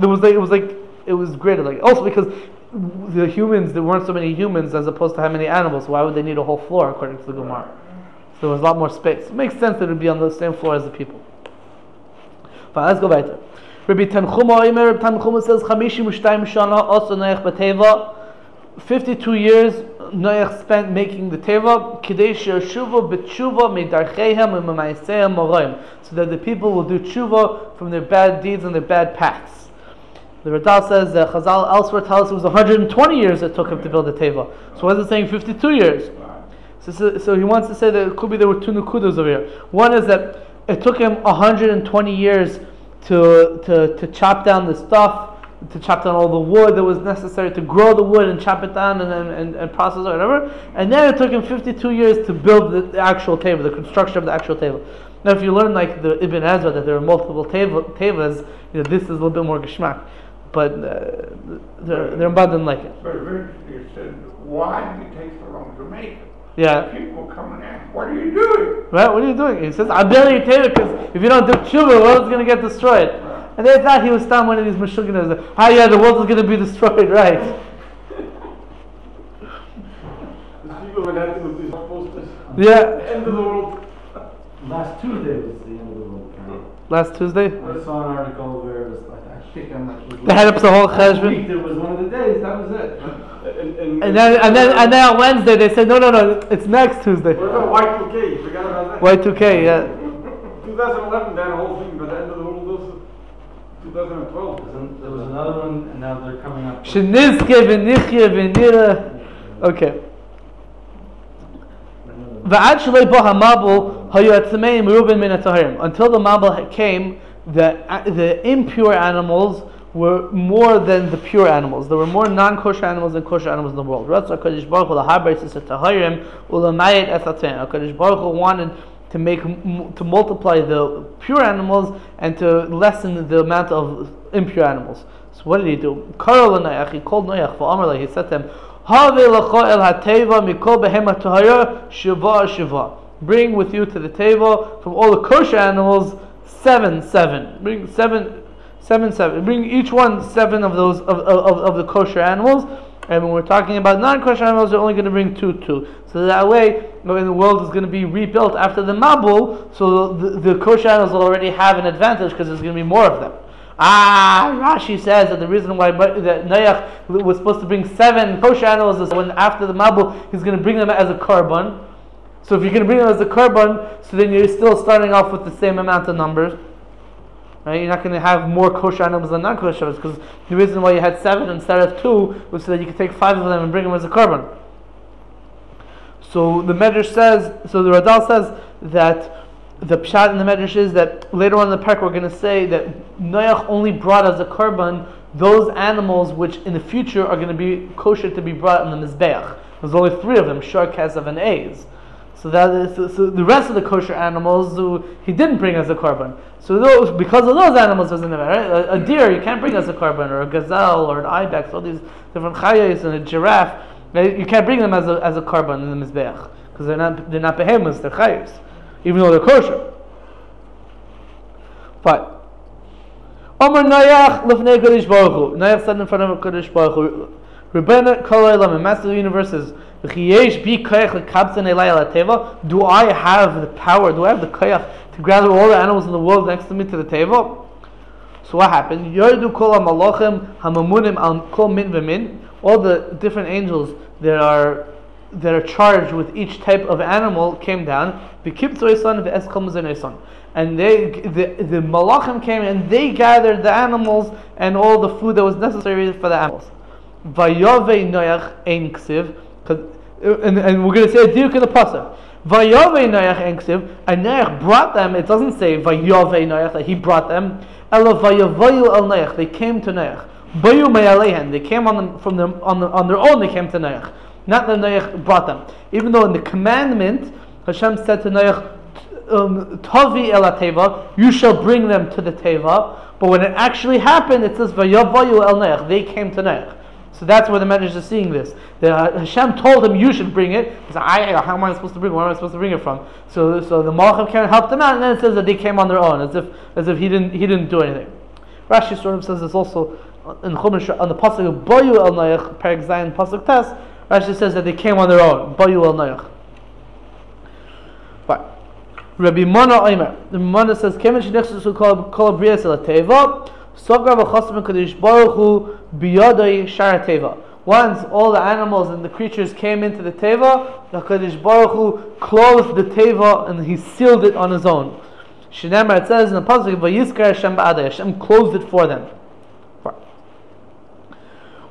It was like it was like it was graded like also because the humans there weren't so many humans as opposed to how many animals. Why would they need a whole floor according to the Gemara? So there was a lot more space. It makes sense that it would be on the same floor as the people. But let's go weiter. Rabbi Tanchuma Rabbi Tanchuma says, "Chamishim u'shtayim shana osu neich b'teva." 52 years Noach spent making the Teva, Kadesh Yeshuva b'tshuva medarchehem u'mamaisehem morim, so that the people will do tshuva from their bad deeds and their bad paths. The Radal says that Chazal elsewhere tells us it was 120 years it took him to build the Teva. So why is it saying 52 years? So, so, so he wants to say that it could be there were two nukudas over here. One is that it took him 120 years to, to, to chop down the stuff, to chop down all the wood that was necessary to grow the wood and chop it down and, and, and process it, or whatever. And then it took him 52 years to build the, the actual table, the construction of the actual table. Now, if you learn like the Ibn Ezra that there are multiple teva- tevas, you know, this is a little bit more geschmack. But uh, they're, they're didn't like it. But eventually it said, why did it take so long to make it? Yeah. People come and ask, what are you doing? Right? What are you doing? He says, I'm building a table because if you don't do tshuva, the world's going to get destroyed. And they thought he was still one of these mashuganas. Ah, yeah, the world is going to be destroyed, right? The people were acting with these posters. Yeah. End of the world. Last Tuesday was the end of the world. Last Tuesday? I saw an article where it was like, Perhaps the whole cheshbon. There was one of the days. That was it. And, and, and, then and then and then on Wednesday they said no no no it's next Tuesday. What about Y2K? You forgot about that. Y2K, yeah. 2011 that whole thing, but the end of the world was 2012. There was another one, and now they're coming up. Shenizke v'nichye v'nira. Okay. Until the mabul came, the, the impure animals were more than the pure animals. There were more non-kosher animals than kosher animals in the world. HaKadosh Baruch Hu Baruch Hu wanted to make to multiply the pure animals and to lessen the amount of impure animals. So what did he do? He called Noach for Amr, he said to him, "Have lecho el hateva mikol behema tahara shiva shiva." Bring with you to the table from all the kosher animals seven seven. Bring seven seven seven. Bring each one seven of those of, of, of the kosher animals. And when we're talking about non-kosher animals, they're only going to bring two, two. So that way, when the world is going to be rebuilt after the Mabul, so the, the kosher animals will already have an advantage because there's going to be more of them. Ah, Rashi says that the reason why that Noach was supposed to bring seven kosher animals is when after the Mabul, he's going to bring them as a korban. So if you're going to bring them as a korban, so then you're still starting off with the same amount of numbers. Right? You're not going to have more kosher animals than non-kosher animals because the reason why you had seven instead of two was so that you could take five of them and bring them as a korban. So the Medrash says, so the Radal says that the pshat in the Medrash is that later on in the parak we're going to say that Noach only brought as a korban those animals which in the future are going to be kosher to be brought on the mizbeach. There's only three of them: shor, kesav, and aiz. So that is so, the rest of the kosher animals who he didn't bring as a korban. So those because of those animals doesn't matter. Right? A, a deer you can't bring as a korban, or a gazelle, or an ibex, all these different chayas, and a giraffe. right? You can't bring them as a as a korban in the mizbeach because they're not they're not behemoths, they're chayas, even though they're kosher. But Omer Noach lefnei Kodesh Baruch Hu. Said in front of Kodesh Baruch Hu. Rebbeinu Kol Master of the Universe says, Do I have the power? Do I have the koyach to gather all the animals in the world next to me to the table? So what happened? Hamamunim. All the different angels that are that are charged with each type of animal came down. And they, the, the malachim came and they gathered the animals and all the food that was necessary for the animals. Vayove Noach ein ksiv, 'cause- and, and we're going to say a diuk in the pasuk. Vayove Noach and Noach brought them. It doesn't say Vayove that he brought them. Elo Vayavoyu el. They came to Noach. Bayu me'alehen. They came on them from them on, the, on their own. They came to Noach. Not that Noach brought them. Even though in the commandment Hashem said to Noach, um, Tavi el teva, you shall bring them to the teva. But when it actually happened, it says Vayavayu el. They came to Noach. So that's where the Medrash is seeing this. The, uh, Hashem told him you should bring it. He said, I, how am I supposed to bring it? Where am I supposed to bring it from? So, so the Malachim came and helped them out, and then it says that they came on their own, as if as if he didn't he didn't do anything. Rashi sort of says this also in Chumash on the pasuk of Bayu el Noach, Perik Zayin pasuk Tes. Rashi says that they came on their own. Bayu el Noach. Right. Rabbi Mona Omer. The Mona says, "Kemen shenichsu kol kol brias el teva, sogar v'chosim kadosh baruch hu biyadei shar teva." Once all the animals and the creatures came into the teva, the Hakadosh Baruch Hu closed the teva and He sealed it on His own. Shinemar it says in the pasuk, "Vayiskar Hashem ba'adai." Hashem closed it for them.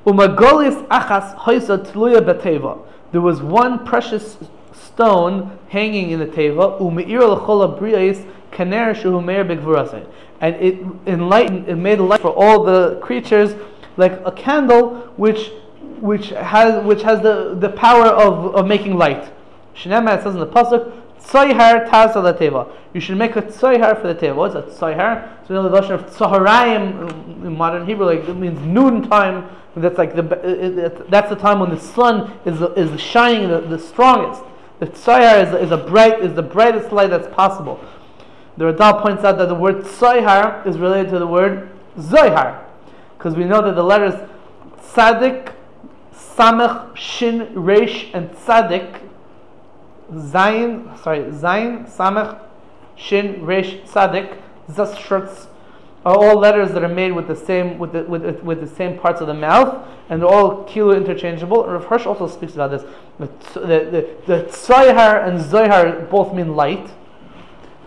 Umagolis achas hoisa tluya beteva. There was one precious stone hanging in the teva. Umeir l'chol abriyais kaner shehumeir. And it enlightened, it made a light for all the creatures, like a candle which which has which has the, the power of, of making light. Shinema says in the pasuk, Tzoyhar taz teva. You should make a tzoyhar for the teva. What's a tzoyhar? So you know the version of tzoharayim in modern Hebrew, like it means noon time. That's like the that's the time when the sun is is shining the, the strongest. The tzoyhar is, is a bright is the brightest light that's possible. The Radal points out that the word tzoyhar is related to the word zoyhar, because we know that the letters tzadik, samech, shin, resh, and tzadik Zayin, sorry, Zayin, Samech, Shin, Resh, Sadik, Zashurts are all letters that are made with the same with the, with, with the same parts of the mouth, and they're all kilo interchangeable. And Rav Hirsch also speaks about this. The the, the, the and Zohar both mean light,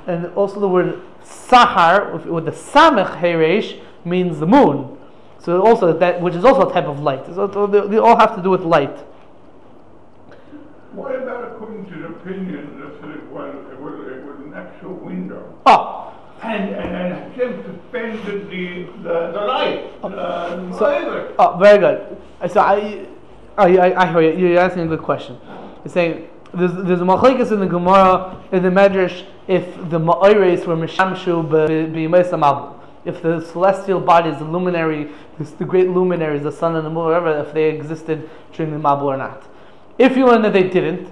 and also the word Sahar with the Samech Heresh means the moon. So also that which is also a type of light. So they, they all have to do with light. What about according to the opinion that it was, it was, it was an actual window? Oh. And, and, and Hashem suspended the, the, the light, ah. uh, so, Oh, ah, very good. Uh, so I, I, I, I hear you. You're asking a good question. You're saying, there's, there's a machlekes in the Gemara, in the Medrash, if the ma'ores were mishamshu b'yimei if the celestial bodies, the luminary, the great luminaries, the sun and the moon, whatever, if they existed during the Mabul or not. If you learn that they didn't,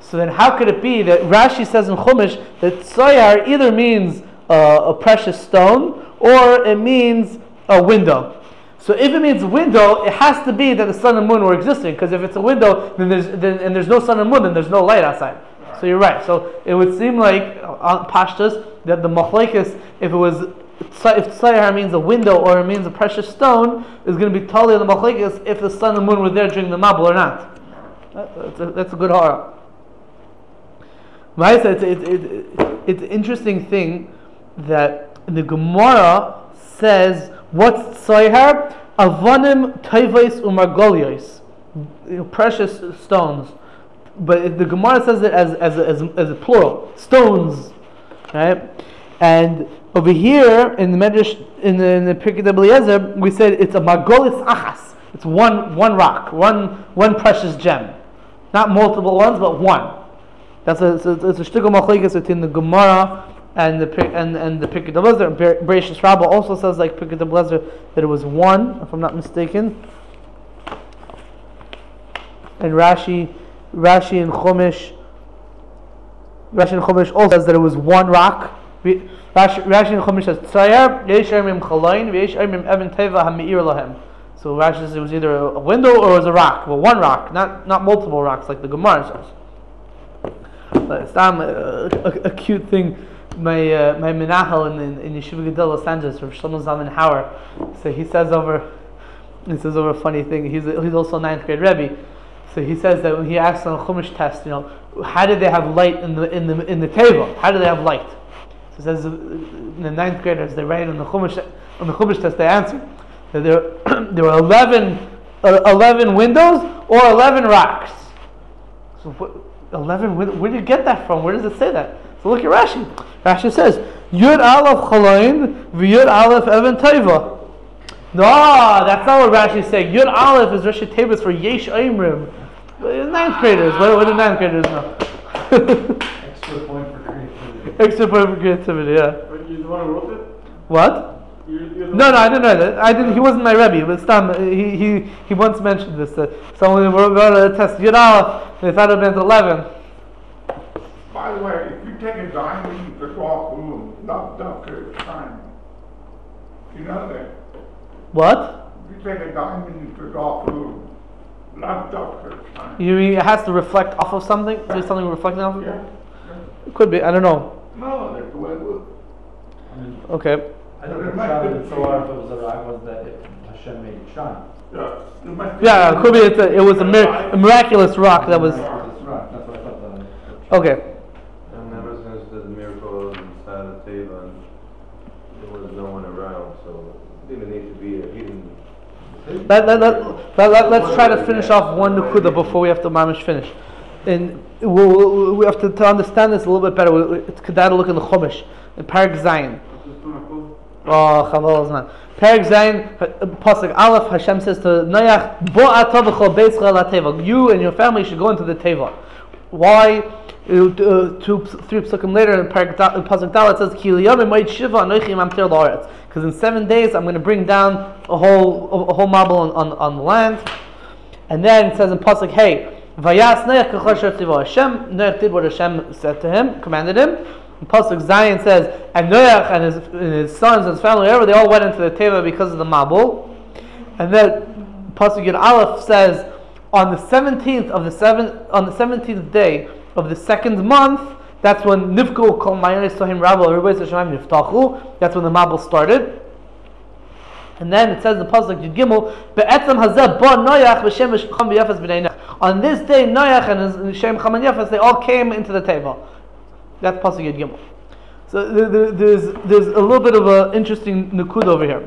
so then how could it be that Rashi says in Chumash that Tzoyar either means uh, a precious stone or it means a window? So if it means window, it has to be that the sun and moon were existing. Because if it's a window, then there's then, and there's no sun and moon, then there's no light outside. So you're right. So it would seem like on uh, pashtas that the machlekes, if it was if tzayar means a window or it means a precious stone, is going to be totally the machlekes if the sun and moon were there during the mabul or not. That's a, that's a good horror. It's, it's, it, it's an interesting thing that the Gemara says, what's Tzoyhar? Avanim Tayvais Umargolios. Precious stones. But the Gemara says it as, as, as, as a plural. Stones. Right? And over here in the Medrash, in the, in the Pirkei we said it's a Margolis Achas. It's one, one rock, one, one precious gem. Not multiple ones, but one. That's a, it's a, it's a between the Gemara and the and and the Pirkei Eliezer. Bereshis Rabbah also says like Pirkei Eliezer that it was one, if I'm not mistaken. And Rashi, Rashi and Chumash, Rashi and Chumash also says that it was one rock. Rashi, and Chumash says Tzayar Yesh Chalain Yesh Teva Hamiir Lahem. So Rashi says it was either a window or it was a rock. Well, one rock, not not multiple rocks like the Gemara says. It's not a, a, a, cute thing. My uh, my menachel in, in, in Yeshiva Gedolah Los Angeles, from Shlomo Zalman Hauer, so he says over he says over a funny thing. He's a, he's also a ninth grade rebbe. So he says that when he asks on a Chumash test, you know, how did they have light in the in the in the table? How do they have light? So says uh, the ninth graders they write on the Chumash on the Chumash test they answer that there, there were 11, uh, 11 windows or 11 rocks. So what, 11, where, where did you get that from? Where does it say that? So look at Rashi. Rashi says, Yud Aleph Chalain, V'Yud Aleph Evan Teva. No, that's not what Rashi is saying. Yud Aleph is Rashi Tevis for Yesh Aimrim. Ninth graders. What, what do ninth graders know? Extra point for creativity. Extra point for creativity, yeah. But you the one who wrote it? What? No, no, I didn't know that. I didn't. He wasn't my rebbe, but Stam. He he he once mentioned this. Uh, someone wrote, wrote a test Yud Aleph. They thought it meant eleven. By the way, if you take a diamond you to golf room, not darker time. You know that. What? If you take a diamond to golf room, not darker time. You mean it has to reflect off of something? Is there something reflecting off of Yeah. it? Could be. I don't know. No, that's the way it was. Okay. I think the shot in Torah, if it was a rock, was that it, Hashem made it shine. Yeah, there must be- Yeah, it could be it's a, it was a, mir- a miraculous rock that was. That's right, that's what I thought. that- Okay. And ever since the miracle inside of Teva, and there was no one around, so it didn't need to be a hidden. Let, let, let, let, let, us try to finish off one nukuda before we have to mamish finish. And we'll, we'll, have to, to understand this a little bit better. we- we- It's kedai to look in the Chumash, in put my. Oh, chaval zman. Parak Zayin, pasuk Aleph, Hashem says to Noach, Bo atov v'chol beischa la teva. You and your family should go into the teva. Why? Uh, two, three psukim later in pasuk Dalet says, Ki liyom emayit shiva anochi mamtir la'aretz. Because in seven days I'm going to bring down a whole a, a whole Mabul on, on, on the land. And then it says in pasuk Hey, Hashem. Noach did what Hashem said to him, commanded him. And pasuk Zion says, and Noach and his, and his sons and his family, whatever, they all went into the teva because of the mabul. And then pasuk Yud Aleph says, on the seventeenth of the seven on the seventeenth day of the second month, that's when Nivku Kol Mayanis Tohim Rabba Everybody's Hashem Niftachu. That's when the mabul started. And then it says the pasuk Yud Gimel, "Be'etzem hazeh bo Noach v'shem v'shcham v'yafas b'nei Noach." On this day, Noach and Shem Cham and Yafas, they all came into the teva. That's pasuk Yud Gimel. So there- there- there's there's a little bit of an interesting nukud over here.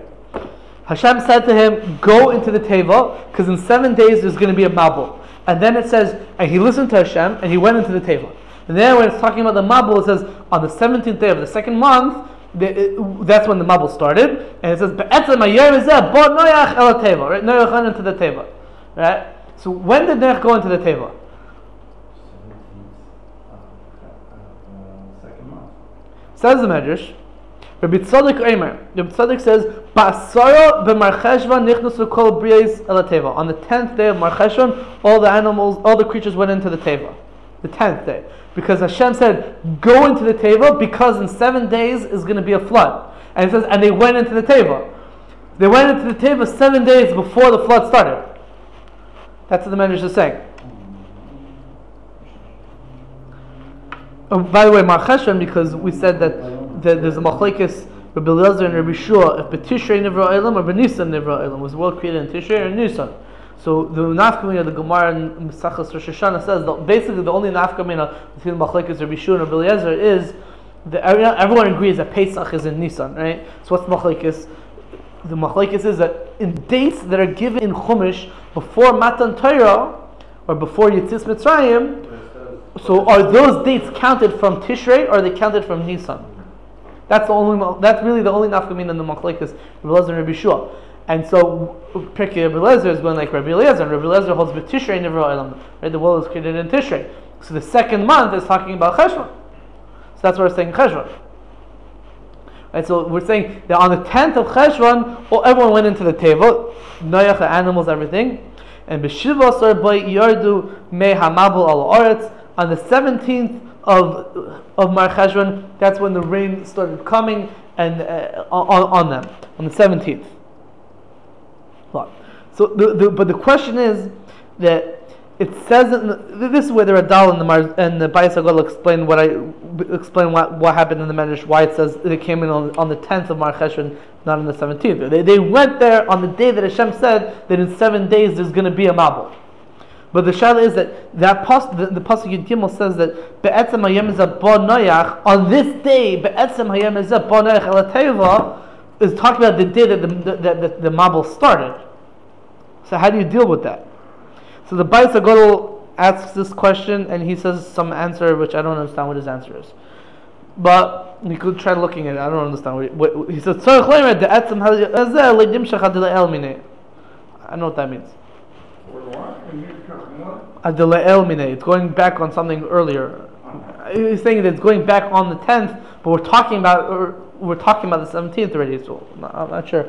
Hashem said to him, "Go into the teva, because in seven days there's going to be a mabul." And then it says, and he listened to Hashem, and he went into the teva. And then when it's talking about the mabul, it says on the seventeenth day of the second month, the, it- that's when the mabul started. And it says, "Be'etzem hayom hazeh bo teva." Right, went into the teva. Right. So when did Noach go into the teva? Says the Medrash, Rabbi Tzadok Eimer. Rabbi Tzadok says, "Ba'asara b'marcheshvan nichnasu kol briyes el teva." On the tenth day of Marcheshvan, all the animals, all the creatures went into the teva. The tenth day, because Hashem said, "Go into the teva," because in seven days is going to be a flood. And it says, and they went into the teva. They went into the teva seven days before the flood started. That's what the Medrash is saying. Oh, by the way, Marcheshvan, because we said that, that there's a machlekes Rabbi Eliezer and Rabbi Shua, if Betishrei Nivra Elam or Benisan Nivra Elam, was world created in Tishrei or Nisan? So the nafkamina the Gemara in Mesachas Rosh Hashanah says that basically the only nafkamina between machlekes Rabbi Shua and Rabbi is everyone agrees that Pesach is in Nisan, right? So what's machlekes? The machlekes is that in dates that are given in Chumash before Matan Torah or before Yitzis Mitzrayim, so are those dates counted from Tishrei or are they counted from Nisan? That's the only. That's really the only nafkamin in the machlekes Rabbi Eliezer and Rabbi Shua. And so Pirkei Rabbi Eliezer is going like Rabbi Eliezer, and Rabbi Eliezer holds B'Tishrei Nivra Olam. Right, the world is created in Tishrei. So the second month is talking about Cheshvan. So that's what we're saying Cheshvan. Right, so we're saying that on the tenth of Cheshvan, everyone went into the teva, Noach, the animals, everything. And B'Shiva Sar Boy Yardu Me Hamabul Al Oretz. On the seventeenth of of Mar Cheshvan, that's when the rain started coming and uh, on, on them on the seventeenth. So, the, the, but the question is that it says the, this is where the Radal and the Mar, and the Bayis HaGadol explain what I explain what, what happened in the Medrash why it says they came in on, on the tenth of Mar Cheshvan, not on the seventeenth. They, they went there on the day that Hashem said that in seven days there's going to be a Mabul. But the shayla is that that pas, the, the pasuk Yud says that be'etzem hayem on this day be'etzem hayem noyach is talking about the day that the that the, the, Mabul started. So how do you deal with that? So the Bais HaGadol asks this question and he says some answer which I don't understand what his answer is. But we could try looking at it. I don't understand what, what he says. "Tzarich leimer de'etzem hayem uh, ezeh leidim shachad el. I don't know what that means. It's going back on something earlier. He's saying that it's going back on the tenth, but we're talking about uh, we're talking about the seventeenth already. So I'm not sure.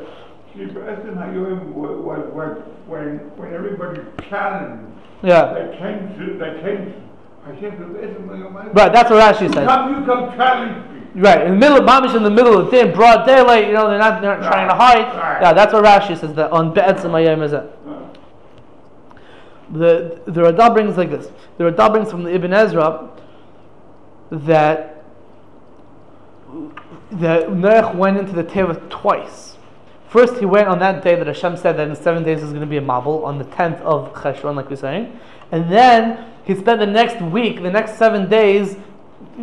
See, but that's in Hayom, when, when, when, when everybody challenged, Yeah, they came to, they came, I said, to Be'etzem Hayom, right. That's what Rashi says. come, you come challenge me. Right in the middle, Mamish in the middle of the day, broad daylight. You know they're not they're not trying to hide. Right. Yeah, that's what Rashi says that on Be'etzem Hayom is it. The the Radha brings like this. The Radha brings from the Ibn Ezra that that Noach went into the Teva twice. First, he went on that day that Hashem said that in seven days is going to be a mabul on the tenth of Cheshvan, like we're saying, and then he spent the next week, the next seven days,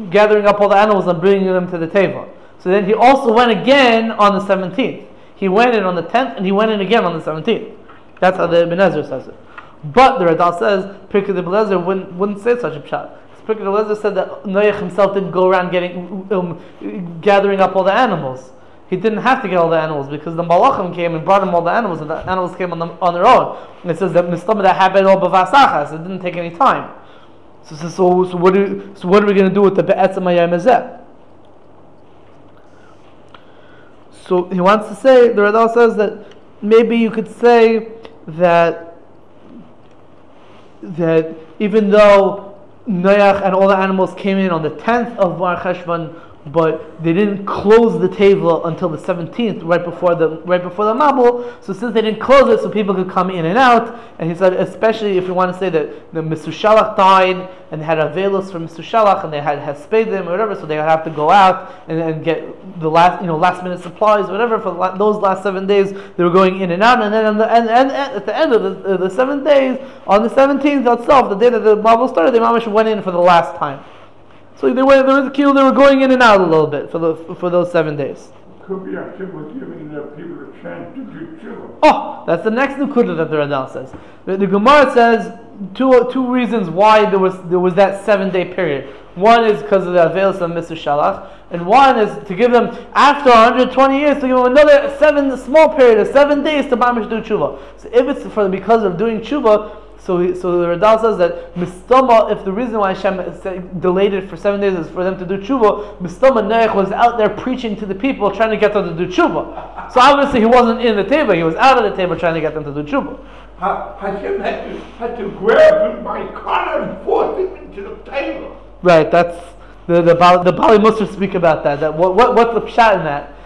gathering up all the animals and bringing them to the teva. So then he also went again on the seventeenth. He went in on the tenth, and he went in again on the seventeenth. That's how the Ibn Ezra says it. But the Radal says Pirkei Ezra wouldn't, wouldn't say such a pshat. Pirkei Ezra said that Noach himself didn't go around getting um, gathering up all the animals. He didn't have to get all the animals because the Malachim came and brought him all the animals, and the animals came on, them, on their own. And it says that Mistama that happened all b'vasachas. It didn't take any time. So, so, so, what, do, so what are we going to do with the be'etzim hayom hazeh? So he wants to say, the Radal says that maybe you could say that that even though Noach and all the animals came in on the 10th of Mar Cheshvan, but they didn't close the teva until the 17th, right before the right before the Mabul. So since they didn't close it, so people could come in and out. And he said, especially if you want to say that the Mesushalach died and had a velos for Mesushalach and they had them or whatever, so they would have to go out and, and get the last you know last minute supplies whatever for la- those last seven days. They were going in and out, and then the, and, and, at the end of the, uh, the seven days, on the 17th itself, the day that the Mabul started, the Mamish went in for the last time. So they were, they were, they were going in and out a little bit for, the, for those seven days. Could be Hashem was giving the people a chance to do tshuva. Oh, that's the next nukuda that the Radal says. The, the Gemara says two two reasons why there was there was that seven day period. One is because of the avails of Mesushalach, and one is to give them after 120 years to give them another seven small period of seven days to mamish do tshuva. So if it's for because of doing tshuva, so, he, so the Radal says that Mistama, if the reason why Hashem delayed it for seven days is for them to do tshuva, Mistama Noach was out there preaching to the people, trying to get them to do tshuva. So obviously he wasn't in the teva; he was out of the teva trying to get them to do tshuva. Hashem had to, had to grab him by collar and force him into the teva. Right. That's the the Bali, the Bali Musar speak about that. That what, what what's the pshat in that?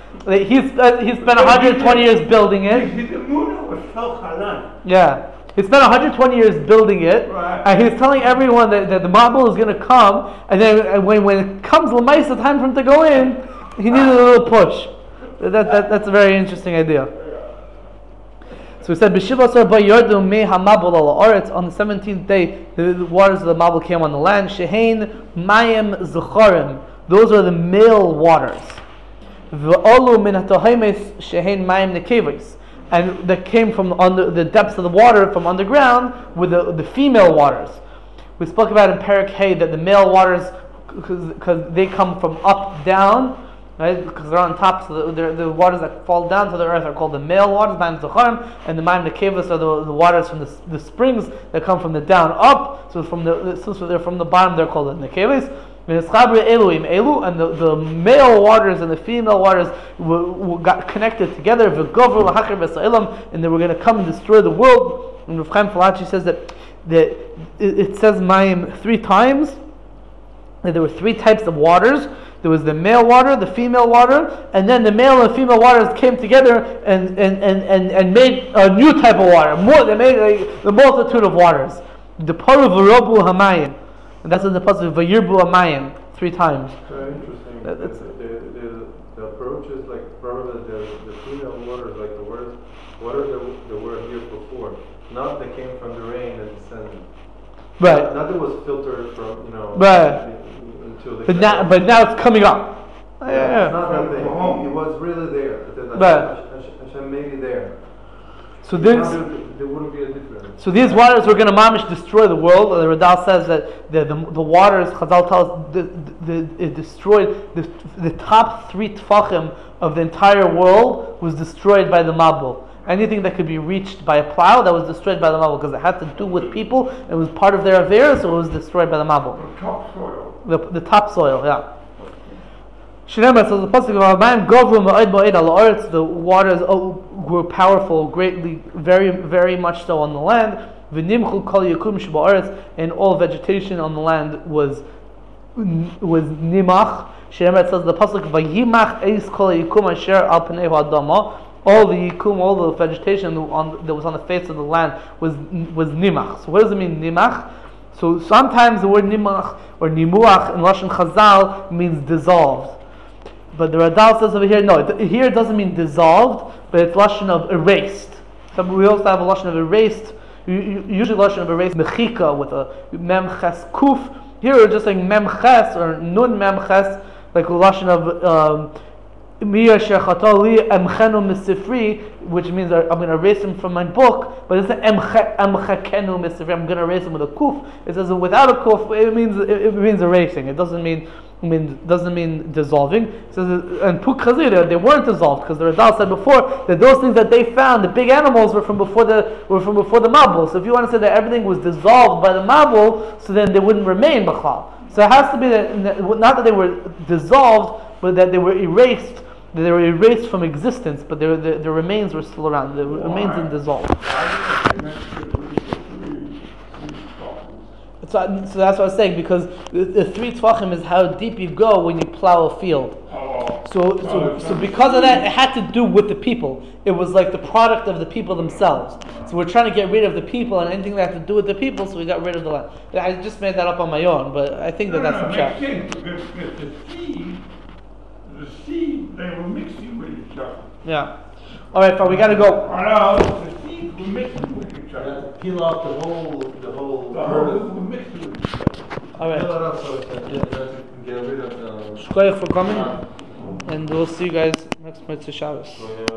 He's uh, he spent 120 years building it. The moon was so halal. Yeah. He spent 120 years building it, Right. and he's telling everyone that, that the Mabul is going to come, and then and when, when it comes the time for him to go in, he needed a little push. That, that, that's a very interesting idea. So we said, B'shiva Yardu me hamabul al oretz. On the 17th day, the, the waters of the Mabul came on the land. Shehein mayim zechorim. Those are the male waters. V'olu min hatohemes shehein mayim nekevis and that came from under the depths of the water from underground with the, the female waters. We spoke about in Parak Hay that the male waters, because they come from up down, right? Because they're on top, so the, the, waters that fall down to the earth are called the male waters, Maim Zacharim, and the Maim Nekevas are the, the waters from the, the springs that come from the down up. So from the so they're from the bottom, they're called the Nekevas. And the, the male waters and the female waters were, were got connected together, and they were going to come and destroy the world. And Rav Chaim Palachi says that, that it, it says Mayim three times, that there were three types of waters. There was the male water, the female water, and then the male and female waters came together and, and, and, and, and made a new type of water. More, they made a, the multitude of waters. The Paru V'Robu Hamayim. And that's in the pasuk Vayirbu Amayim three times. Very interesting. That- the, the, the, the approach is like probably the, the female waters, like the waters, water that, that were here before, not that came from the rain and descended. Right. Not, not that was filtered from, you know. Right. Into the. But now, but now it's coming up. Yeah, It's not that thing. It was really there. But then Right. Hashem, Hashem made it there. So this. There, wouldn't be a difference. So these waters were going to mamish destroy the world. The Radal says that the, the, the waters, Chazal tells the, the, it destroyed the, the top three tfachim of the entire world was destroyed by the Mabul. Anything that could be reached by a plow, that was destroyed by the Mabul because it had to do with people. It was part of their affairs, so it was destroyed by the Mabul. The topsoil. The, the topsoil, yeah. Shneimar says the pasuk of Amayim Govru Ma'od Ma'od Al. The waters oh, were powerful, greatly, very, very much so on the land. And all vegetation on the land was was nimach. Shneimar says the pasuk Vayimach Eis Kol Yakum Asher Al Pnei Adama. All the yikum, all the vegetation on, that was on the face of the land was was nimach. So what does it mean nimach? So sometimes the word nimach or nimuach in Russian Chazal means dissolved. But the Radal says over here, no, here it doesn't mean dissolved, but but it's lashon of erased. So we also have a lashon of erased. Usually lashon of erased mechika with a mem ches kuf. Here we're just saying mem ches or nun mem ches, like lashon of. Um, which means I'm going to erase him from my book, but it's misifri. I'm going to erase him with a kuf. It says without a kuf, it means it, means erasing. It doesn't mean mean doesn't mean dissolving. Says and puk chazira they weren't dissolved because the Radal said before that those things that they found, the big animals, were from before the were from before the mabul. So if you want to say that everything was dissolved by the mabul, so then they wouldn't remain bachal. So it has to be that not that they were dissolved, but that they were erased they were erased from existence, but their, their, their remains were still around. The remains didn't dissolve. So, so that's what I was saying because the, the three tvachim is how deep you go when you plow a field. So, so, so because of that, it had to do with the people. It was like the product of the people themselves. So we're trying to get rid of the people and anything that had to do with the people. So we got rid of the land. I just made that up on my own, but I think that that's track. sense, because, because the seed, the seed, they were mixing with each other. Yeah. All right, fine. We got to go. I know, the seeds were mixing with each You other. have peel off the whole, the whole. The whole were mixing with each other. All right. Peel it off so that you can get rid of the. Shkoyach for coming, and we'll see you guys next Mitzvah Shabbos. So, yeah.